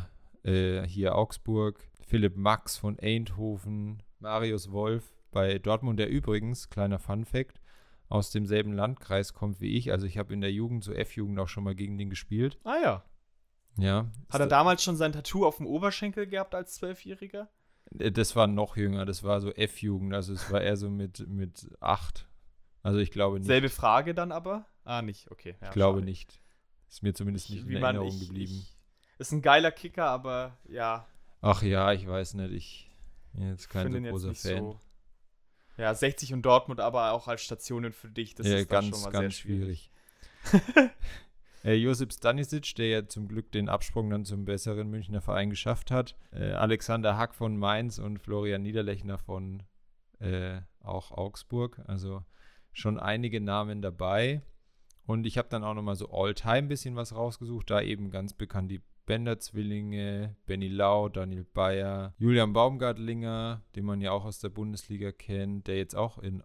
äh, hier Augsburg, Philipp Max von Eindhoven, Marius Wolf bei Dortmund, der übrigens, kleiner Fun Fact, aus demselben Landkreis kommt wie ich. Also ich habe in der Jugend, so F-Jugend, auch schon mal gegen den gespielt. Ah ja. Ja. Hat er damals schon sein Tattoo auf dem Oberschenkel gehabt als Zwölfjähriger? Äh, das war noch jünger, das war so F-Jugend, also es war eher so mit, mit acht. Also ich glaube nicht. Selbe Frage dann aber? Ah, nicht, okay. Ja, ich glaube schade. nicht. Ist mir zumindest nicht Wie in Erinnerung ich, geblieben. Ich, ist ein geiler Kicker, aber ja. Ach ja, ich weiß nicht. Ich bin jetzt kein so großer Fan. So. Ja, 60 und Dortmund aber auch als Stationen für dich. Das ja, ist ganz, schon mal ganz sehr schwierig. äh, Josip Stanisic, der ja zum Glück den Absprung dann zum besseren Münchner Verein geschafft hat. Äh, Alexander Hack von Mainz und Florian Niederlechner von äh, auch Augsburg. Also schon einige Namen dabei. Und ich habe dann auch nochmal so All-Time ein bisschen was rausgesucht. Da eben ganz bekannt die Bender-Zwillinge, Benny Lau, Daniel Bayer, Julian Baumgartlinger, den man ja auch aus der Bundesliga kennt, der jetzt auch in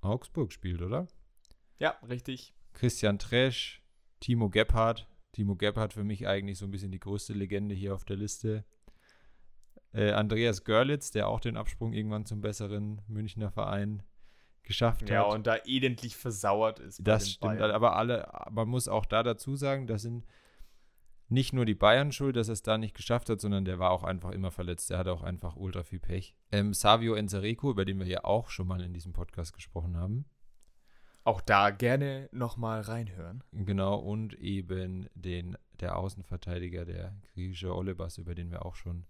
Augsburg spielt, oder? Ja, richtig. Christian Tresch, Timo Gebhardt. Timo Gebhardt für mich eigentlich so ein bisschen die größte Legende hier auf der Liste. Äh, Andreas Görlitz, der auch den Absprung irgendwann zum besseren Münchner Verein geschafft Ja, hat. und da elendlich versauert ist. Das stimmt, Bayern. aber alle, man muss auch da dazu sagen, das sind nicht nur die Bayern schuld, dass er es da nicht geschafft hat, sondern der war auch einfach immer verletzt. Der hatte auch einfach ultra viel Pech. Ähm, Savio Enzereco, über den wir ja auch schon mal in diesem Podcast gesprochen haben, Auch da gerne nochmal reinhören. genau, und eben den, der Außenverteidiger, der griechische Olebas, über den wir auch schon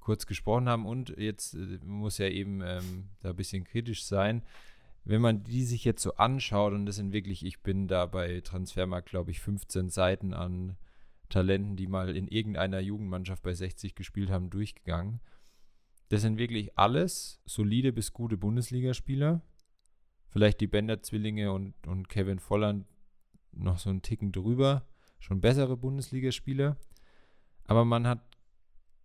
kurz gesprochen haben. Und jetzt äh, muss ja eben ähm, da ein bisschen kritisch sein. Wenn man die sich jetzt so anschaut, und das sind wirklich, ich bin da bei Transfermarkt, glaube ich, 15 Seiten an Talenten, die mal in irgendeiner Jugendmannschaft bei 60 gespielt haben, durchgegangen. Das sind wirklich alles solide bis gute Bundesligaspieler. Vielleicht die Bender-Zwillinge und, und Kevin Volland noch so einen Ticken drüber. Schon bessere Bundesligaspieler. Aber man hat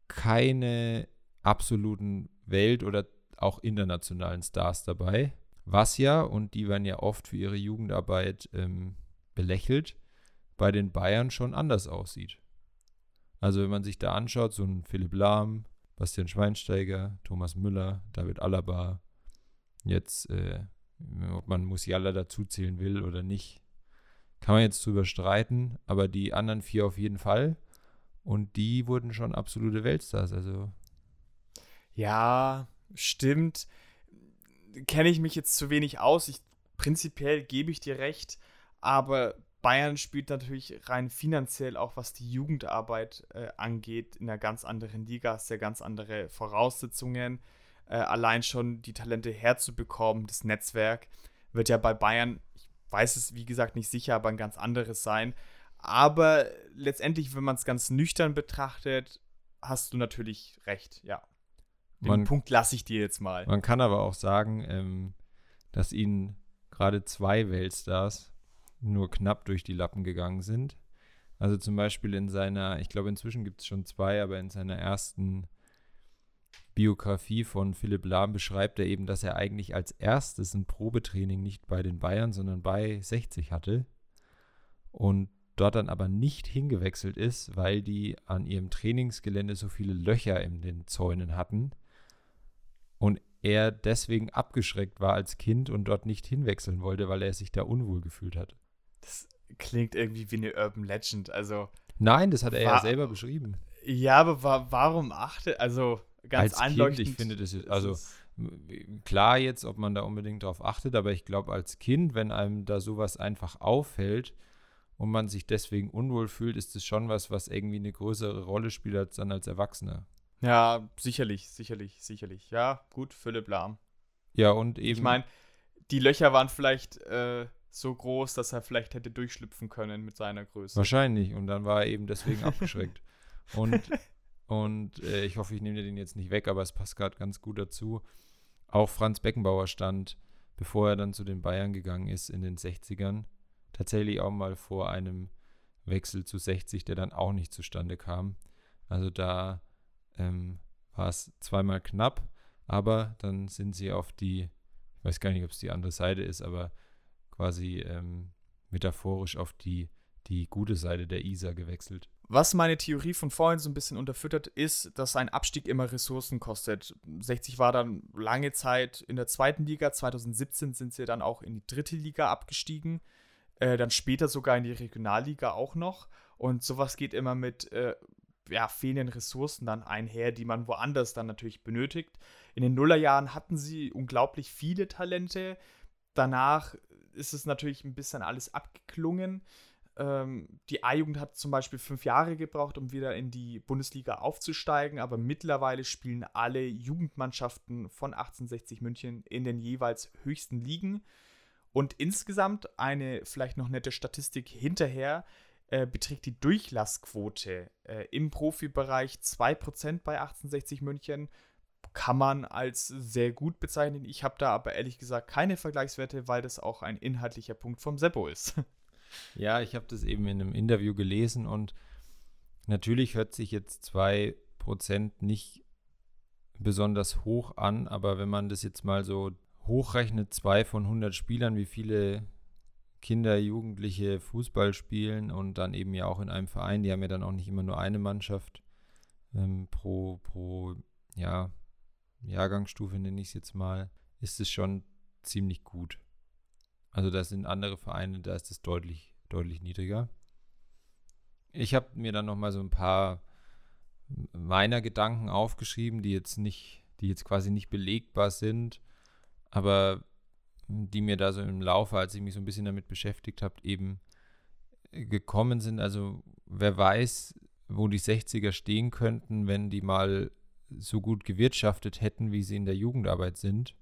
keine absoluten Welt- oder auch internationalen Stars dabei. Was ja, und die werden ja oft für ihre Jugendarbeit ähm, belächelt, bei den Bayern schon anders aussieht. Also wenn man sich da anschaut, so ein Philipp Lahm, Bastian Schweinsteiger, Thomas Müller, David Alaba, jetzt, äh, ob man Musiala dazu zählen will oder nicht, kann man jetzt drüber streiten, aber die anderen vier auf jeden Fall. Und die wurden schon absolute Weltstars. Also Ja, stimmt. Kenne ich mich jetzt zu wenig aus. Ich, prinzipiell gebe ich dir recht, aber Bayern spielt natürlich rein finanziell auch, was die Jugendarbeit äh, angeht, in einer ganz anderen Liga, hast ja ganz andere Voraussetzungen. Äh, allein schon die Talente herzubekommen, das Netzwerk wird ja bei Bayern, ich weiß es wie gesagt nicht sicher, aber ein ganz anderes sein. Aber letztendlich, wenn man es ganz nüchtern betrachtet, hast du natürlich recht, ja. Den Man- Punkt lasse ich dir jetzt mal. Man kann aber auch sagen, ähm, dass ihnen gerade zwei Weltstars nur knapp durch die Lappen gegangen sind. Also zum Beispiel in seiner, ich glaube inzwischen gibt es schon zwei, aber in seiner ersten Biografie von Philipp Lahm beschreibt er eben, dass er eigentlich als erstes ein Probetraining nicht bei den Bayern, sondern bei 60 hatte und dort dann aber nicht hingewechselt ist, weil die an ihrem Trainingsgelände so viele Löcher in den Zäunen hatten und er deswegen abgeschreckt war als Kind und dort nicht hinwechseln wollte, weil er sich da unwohl gefühlt hat. Das klingt irgendwie wie eine Urban Legend. Also, Nein, das hat er ja selber beschrieben. ja, aber wa warum achte, also ganz als Kind, ich finde das, ist also klar jetzt, ob man da unbedingt drauf achtet, aber ich glaube als Kind, wenn einem da sowas einfach auffällt und man sich deswegen unwohl fühlt, ist es schon was, was irgendwie eine größere Rolle spielt als dann als Erwachsener. Ja, sicherlich, sicherlich, sicherlich. Ja, gut, Philipp Lahm. Ja, und eben. Ich meine, die Löcher waren vielleicht äh, so groß, dass er vielleicht hätte durchschlüpfen können mit seiner Größe. Wahrscheinlich. Und dann war er eben deswegen abgeschreckt. Und, und äh, ich hoffe, ich nehme dir den jetzt nicht weg, aber es passt gerade ganz gut dazu. Auch Franz Beckenbauer stand, bevor er dann zu den Bayern gegangen ist in den 60ern, tatsächlich auch mal vor einem Wechsel zu 60, der dann auch nicht zustande kam. Also da ähm, war es zweimal knapp, aber dann sind sie auf die, ich weiß gar nicht, ob es die andere Seite ist, aber quasi ähm, metaphorisch auf die, die gute Seite der Isar gewechselt. Was meine Theorie von vorhin so ein bisschen unterfüttert, ist, dass ein Abstieg immer Ressourcen kostet. 60 war dann lange Zeit in der zweiten Liga, 2017 sind sie dann auch in die dritte Liga abgestiegen, äh, dann später sogar in die Regionalliga auch noch. Und sowas geht immer mit äh, ja, fehlenden Ressourcen dann einher, die man woanders dann natürlich benötigt. In den Nullerjahren hatten sie unglaublich viele Talente. Danach ist es natürlich ein bisschen alles abgeklungen. Ähm, die A-Jugend hat zum Beispiel fünf Jahre gebraucht, um wieder in die Bundesliga aufzusteigen, aber mittlerweile spielen alle Jugendmannschaften von 1860 München in den jeweils höchsten Ligen. Und insgesamt eine vielleicht noch nette Statistik hinterher äh, beträgt die Durchlassquote äh, im Profibereich 2% bei 1860 München. Kann man als sehr gut bezeichnen. Ich habe da aber ehrlich gesagt keine Vergleichswerte, weil das auch ein inhaltlicher Punkt vom Seppo ist. Ja, ich habe das eben in einem Interview gelesen und natürlich hört sich jetzt 2% nicht besonders hoch an, aber wenn man das jetzt mal so hochrechnet, zwei von 100 Spielern, wie viele Kinder, Jugendliche Fußball spielen und dann eben ja auch in einem Verein, die haben ja dann auch nicht immer nur eine Mannschaft ähm, pro, pro ja, Jahrgangsstufe, nenne ich es jetzt mal, ist es schon ziemlich gut. Also das sind andere Vereine, da ist es deutlich, deutlich niedriger. Ich habe mir dann noch mal so ein paar meiner Gedanken aufgeschrieben, die jetzt nicht, die jetzt quasi nicht belegbar sind, aber die mir da so im Laufe, als ich mich so ein bisschen damit beschäftigt habe, eben gekommen sind. Also wer weiß, wo die 60er stehen könnten, wenn die mal so gut gewirtschaftet hätten, wie sie in der Jugendarbeit sind.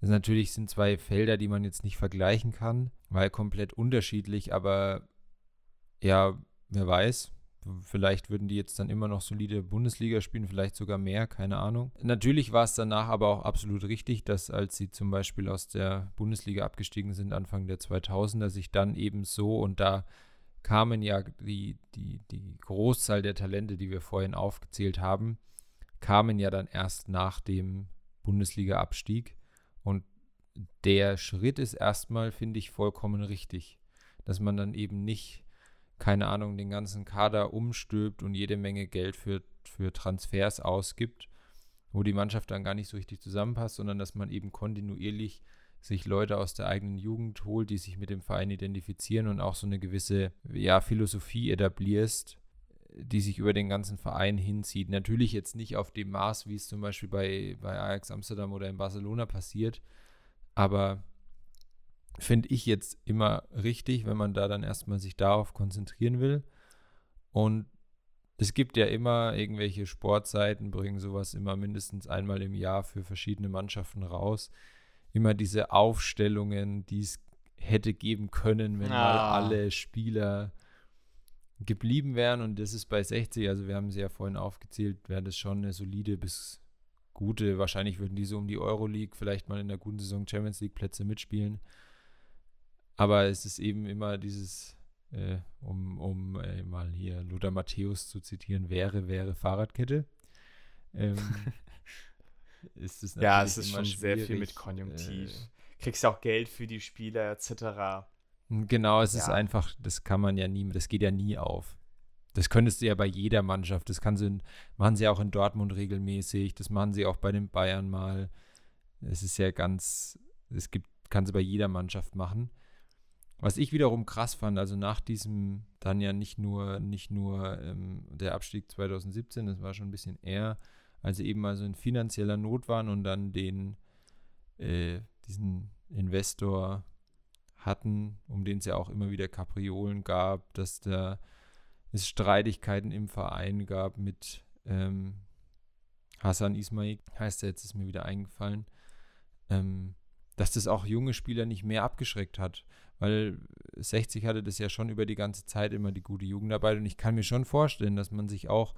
Das natürlich sind zwei Felder, die man jetzt nicht vergleichen kann, weil komplett unterschiedlich, aber ja, wer weiß. Vielleicht würden die jetzt dann immer noch solide Bundesliga spielen, vielleicht sogar mehr, keine Ahnung. Natürlich war es danach aber auch absolut richtig, dass als sie zum Beispiel aus der Bundesliga abgestiegen sind, Anfang der 2000er, sich dann eben so und da kamen ja die, die, die Großzahl der Talente, die wir vorhin aufgezählt haben, kamen ja dann erst nach dem Bundesliga-Abstieg. Und der Schritt ist erstmal, finde ich, vollkommen richtig. Dass man dann eben nicht, keine Ahnung, den ganzen Kader umstülpt und jede Menge Geld für, für Transfers ausgibt, wo die Mannschaft dann gar nicht so richtig zusammenpasst, sondern dass man eben kontinuierlich sich Leute aus der eigenen Jugend holt, die sich mit dem Verein identifizieren und auch so eine gewisse ja, Philosophie etablierst, die sich über den ganzen Verein hinzieht. Natürlich jetzt nicht auf dem Maß, wie es zum Beispiel bei, bei Ajax Amsterdam oder in Barcelona passiert, aber finde ich jetzt immer richtig, wenn man da dann erstmal sich darauf konzentrieren will. Und es gibt ja immer irgendwelche Sportseiten, bringen sowas immer mindestens einmal im Jahr für verschiedene Mannschaften raus. Immer diese Aufstellungen, die es hätte geben können, wenn ah. mal alle Spieler geblieben wären. Und das ist bei 60, also wir haben sie ja vorhin aufgezählt, wäre das schon eine solide bis gute. Wahrscheinlich würden die so um die Euroleague, vielleicht mal in der guten Saison Champions League Plätze mitspielen. Aber es ist eben immer dieses, äh, um, um äh, mal hier Lothar Matthäus zu zitieren, wäre, wäre Fahrradkette. Ähm, ist es ja, es ist schon sehr viel mit Konjunktiv. Äh, Kriegst ja auch Geld für die Spieler etc. Genau, es ja. ist einfach, das kann man ja nie, das geht ja nie auf. Das könntest du ja bei jeder Mannschaft, das kann sie, machen sie auch in Dortmund regelmäßig, das machen sie auch bei den Bayern mal. Es ist ja ganz, es gibt, kann sie bei jeder Mannschaft machen. Was ich wiederum krass fand, also nach diesem, dann ja nicht nur, nicht nur ähm, der Abstieg 2017, das war schon ein bisschen eher, als sie eben also in finanzieller Not waren und dann den, äh, diesen Investor hatten, um den es ja auch immer wieder Kapriolen gab, dass da es Streitigkeiten im Verein gab mit ähm, Hassan Ismail, heißt er, jetzt ist mir wieder eingefallen, ähm, dass das auch junge Spieler nicht mehr abgeschreckt hat, weil 60 hatte das ja schon über die ganze Zeit immer die gute Jugendarbeit und ich kann mir schon vorstellen, dass man sich auch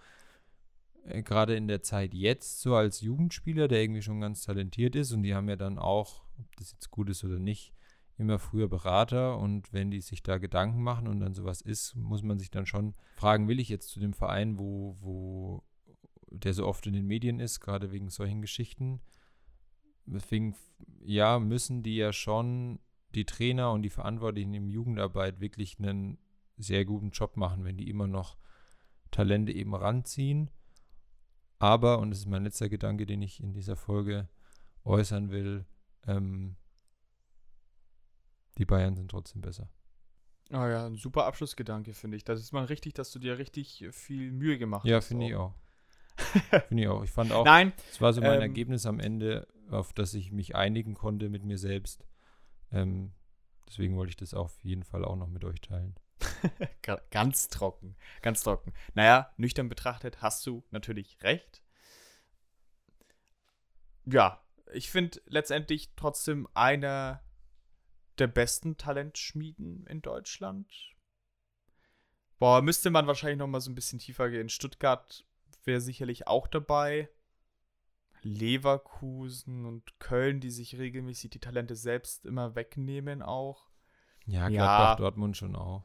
äh, gerade in der Zeit jetzt so als Jugendspieler, der irgendwie schon ganz talentiert ist und die haben ja dann auch, ob das jetzt gut ist oder nicht, immer früher Berater und wenn die sich da Gedanken machen und dann sowas ist, muss man sich dann schon fragen, will ich jetzt zu dem Verein, wo, wo der so oft in den Medien ist, gerade wegen solchen Geschichten. Deswegen, ja, müssen die ja schon, die Trainer und die Verantwortlichen in Jugendarbeit wirklich einen sehr guten Job machen, wenn die immer noch Talente eben ranziehen. Aber, und das ist mein letzter Gedanke, den ich in dieser Folge äußern will, ähm, die Bayern sind trotzdem besser. Ah oh ja, ein super Abschlussgedanke, finde ich. Das ist mal richtig, dass du dir richtig viel Mühe gemacht ja, hast. Ja, finde ich auch. finde ich auch. Ich fand auch, Nein, es war so mein ähm, Ergebnis am Ende, auf das ich mich einigen konnte mit mir selbst. Ähm, deswegen wollte ich das auf jeden Fall auch noch mit euch teilen. ganz trocken, ganz trocken. Naja, nüchtern betrachtet hast du natürlich recht. Ja, ich finde letztendlich trotzdem einer der besten Talentschmieden in Deutschland. Boah, müsste man wahrscheinlich noch mal so ein bisschen tiefer gehen. Stuttgart wäre sicherlich auch dabei. Leverkusen und Köln, die sich regelmäßig die Talente selbst immer wegnehmen auch. Ja, Gladbach, ja. Dortmund schon auch.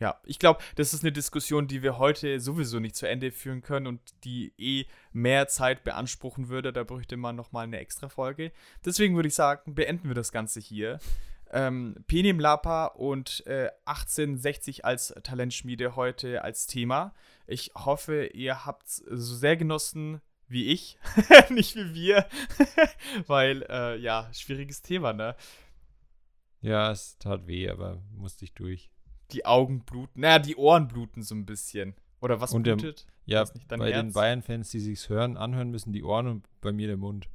Ja, ich glaube, das ist eine Diskussion, die wir heute sowieso nicht zu Ende führen können und die eh mehr Zeit beanspruchen würde. Da bräuchte man noch mal eine extra Folge. Deswegen würde ich sagen, beenden wir das Ganze hier ähm, Penim Lapa und äh, 1860 als Talentschmiede heute als Thema. Ich hoffe, ihr habt so sehr genossen, wie ich, nicht wie wir, weil, äh, ja, schwieriges Thema, ne? Ja, es tat weh, aber musste ich durch. Die Augen bluten, naja, die Ohren bluten so ein bisschen. Oder was Und der- blutet? Ja, bei den Herz? Bayern-Fans, die sich's hören, anhören müssen, die Ohren und bei mir der Mund.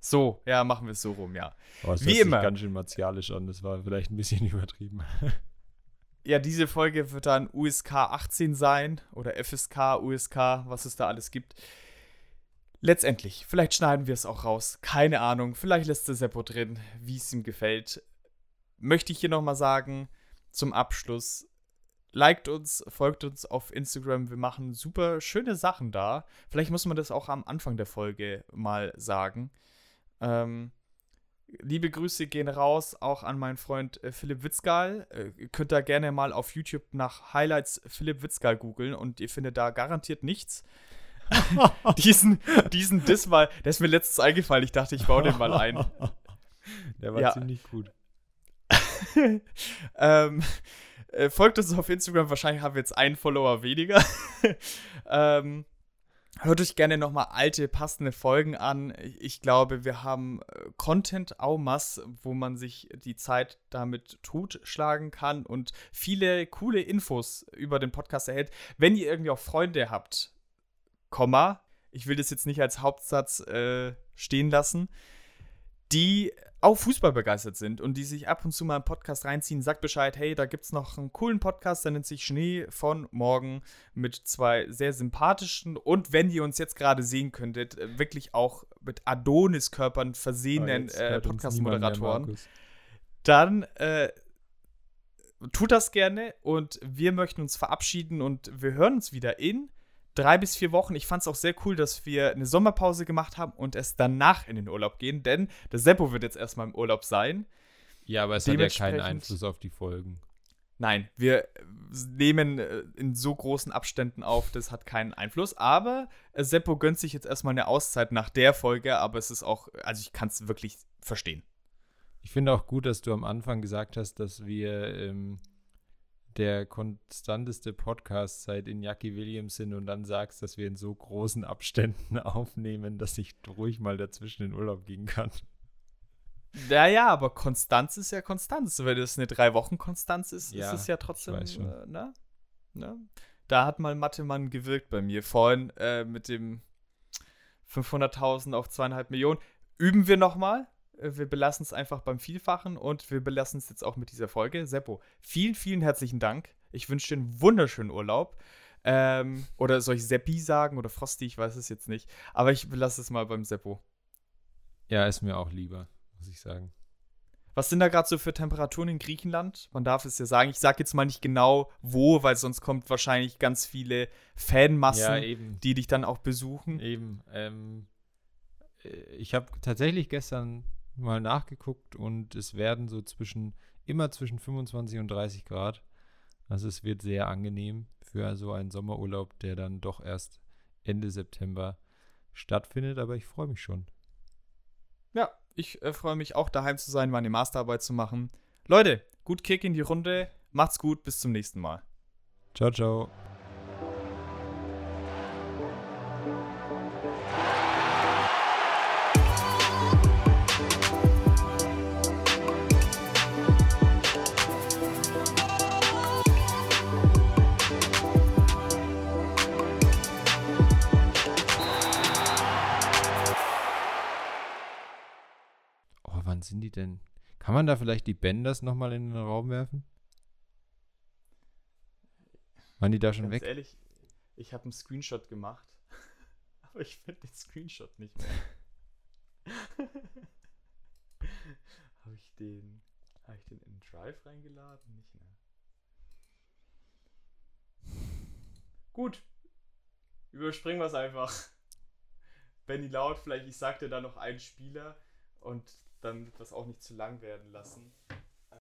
So, ja, machen wir es so rum, ja. Oh, das Wie immer. ganz schön martialisch an. Das war vielleicht ein bisschen übertrieben. Ja, diese Folge wird dann USK 18 sein oder FSK, USK, was es da alles gibt. Letztendlich, vielleicht schneiden wir es auch raus. Keine Ahnung. Vielleicht lässt der Seppo drin, wie es ihm gefällt. Möchte ich hier nochmal sagen, zum Abschluss. Liked uns, folgt uns auf Instagram. Wir machen super schöne Sachen da. Vielleicht muss man das auch am Anfang der Folge mal sagen. Ähm, liebe Grüße gehen raus, auch an meinen Freund äh, Philipp Witzgal. Äh, ihr könnt da gerne mal auf YouTube nach Highlights Philipp Witzgal googeln und ihr findet da garantiert nichts. diesen, diesen Diss mal, der ist mir letztens eingefallen. Ich dachte, ich baue den mal ein. Der war Ja. ziemlich gut. ähm, äh, folgt uns auf Instagram, wahrscheinlich haben wir jetzt einen Follower weniger. ähm, hört euch gerne nochmal alte, passende Folgen an. Ich glaube, wir haben äh, Content au masse, wo man sich die Zeit damit totschlagen kann und viele coole Infos über den Podcast erhält. Wenn ihr irgendwie auch Freunde habt, Komma, ich will das jetzt nicht als Hauptsatz äh, stehen lassen, die auch Fußball begeistert sind und die sich ab und zu mal einen Podcast reinziehen, sagt Bescheid, hey, da gibt es noch einen coolen Podcast, der nennt sich Schnee von morgen mit zwei sehr sympathischen und wenn ihr uns jetzt gerade sehen könntet, äh, wirklich auch mit Adonis-Körpern versehenen jetzt äh, Podcast-Moderatoren, dann äh, tut das gerne und wir möchten uns verabschieden und wir hören uns wieder in drei bis vier Wochen. Ich fand es auch sehr cool, dass wir eine Sommerpause gemacht haben und es danach in den Urlaub gehen, denn der Seppo wird jetzt erstmal im Urlaub sein. Ja, aber es hat ja keinen Einfluss auf die Folgen. Nein, wir nehmen äh, in so großen Abständen auf, das hat keinen Einfluss. Aber äh, Seppo gönnt sich jetzt erstmal eine Auszeit nach der Folge, aber es ist auch, also ich kann es wirklich verstehen. Ich finde auch gut, dass du am Anfang gesagt hast, dass wir ähm, der konstanteste Podcast seit Iñaki Williams sind und dann sagst, dass wir in so großen Abständen aufnehmen, dass ich ruhig mal dazwischen in Urlaub gehen kann. Ja, ja, aber Konstanz ist ja Konstanz. Wenn das eine drei-Wochen-Konstanz ist, Ja, ist es ja trotzdem, ich weiß schon. äh, ne? ne? Da hat mal Mathemann gewirkt bei mir. Vorhin äh, mit dem 500.000 auf zweieinhalb Millionen. Üben wir nochmal. Wir belassen es einfach beim Vielfachen und wir belassen es jetzt auch mit dieser Folge. Seppo, vielen, vielen herzlichen Dank. Ich wünsche dir einen wunderschönen Urlaub. Ähm, oder soll ich Seppi sagen oder Frosty? Ich weiß es jetzt nicht. Aber ich belasse es mal beim Seppo. Ja, ist mir auch lieber, muss ich sagen. Was sind da gerade so für Temperaturen in Griechenland? Man darf es ja sagen. Ich sage jetzt mal nicht genau wo, weil sonst kommt wahrscheinlich ganz viele Fanmassen, eben. die dich dann auch besuchen. Eben. Ähm, äh, ich habe tatsächlich gestern mal nachgeguckt und es werden so zwischen, immer zwischen 25 und 30 Grad. Also es wird sehr angenehm für so einen Sommerurlaub, der dann doch erst Ende September stattfindet, aber ich freue mich schon. Ja, ich äh, freue mich auch daheim zu sein, meine Masterarbeit zu machen. Leute, gut Kick in die Runde. Macht's gut, bis zum nächsten Mal. Ciao, ciao. Sind die denn? Kann man da vielleicht die Benders nochmal in den Raum werfen? Waren die da schon weg? ehrlich, ich habe einen Screenshot gemacht. Aber ich finde den Screenshot nicht mehr. habe ich den. Habe ich den in Drive reingeladen? Nicht mehr. Gut. Überspringen wir es einfach. Benny Laut, vielleicht ich sagte da noch einen Spieler und dann wird das auch nicht zu lang werden lassen.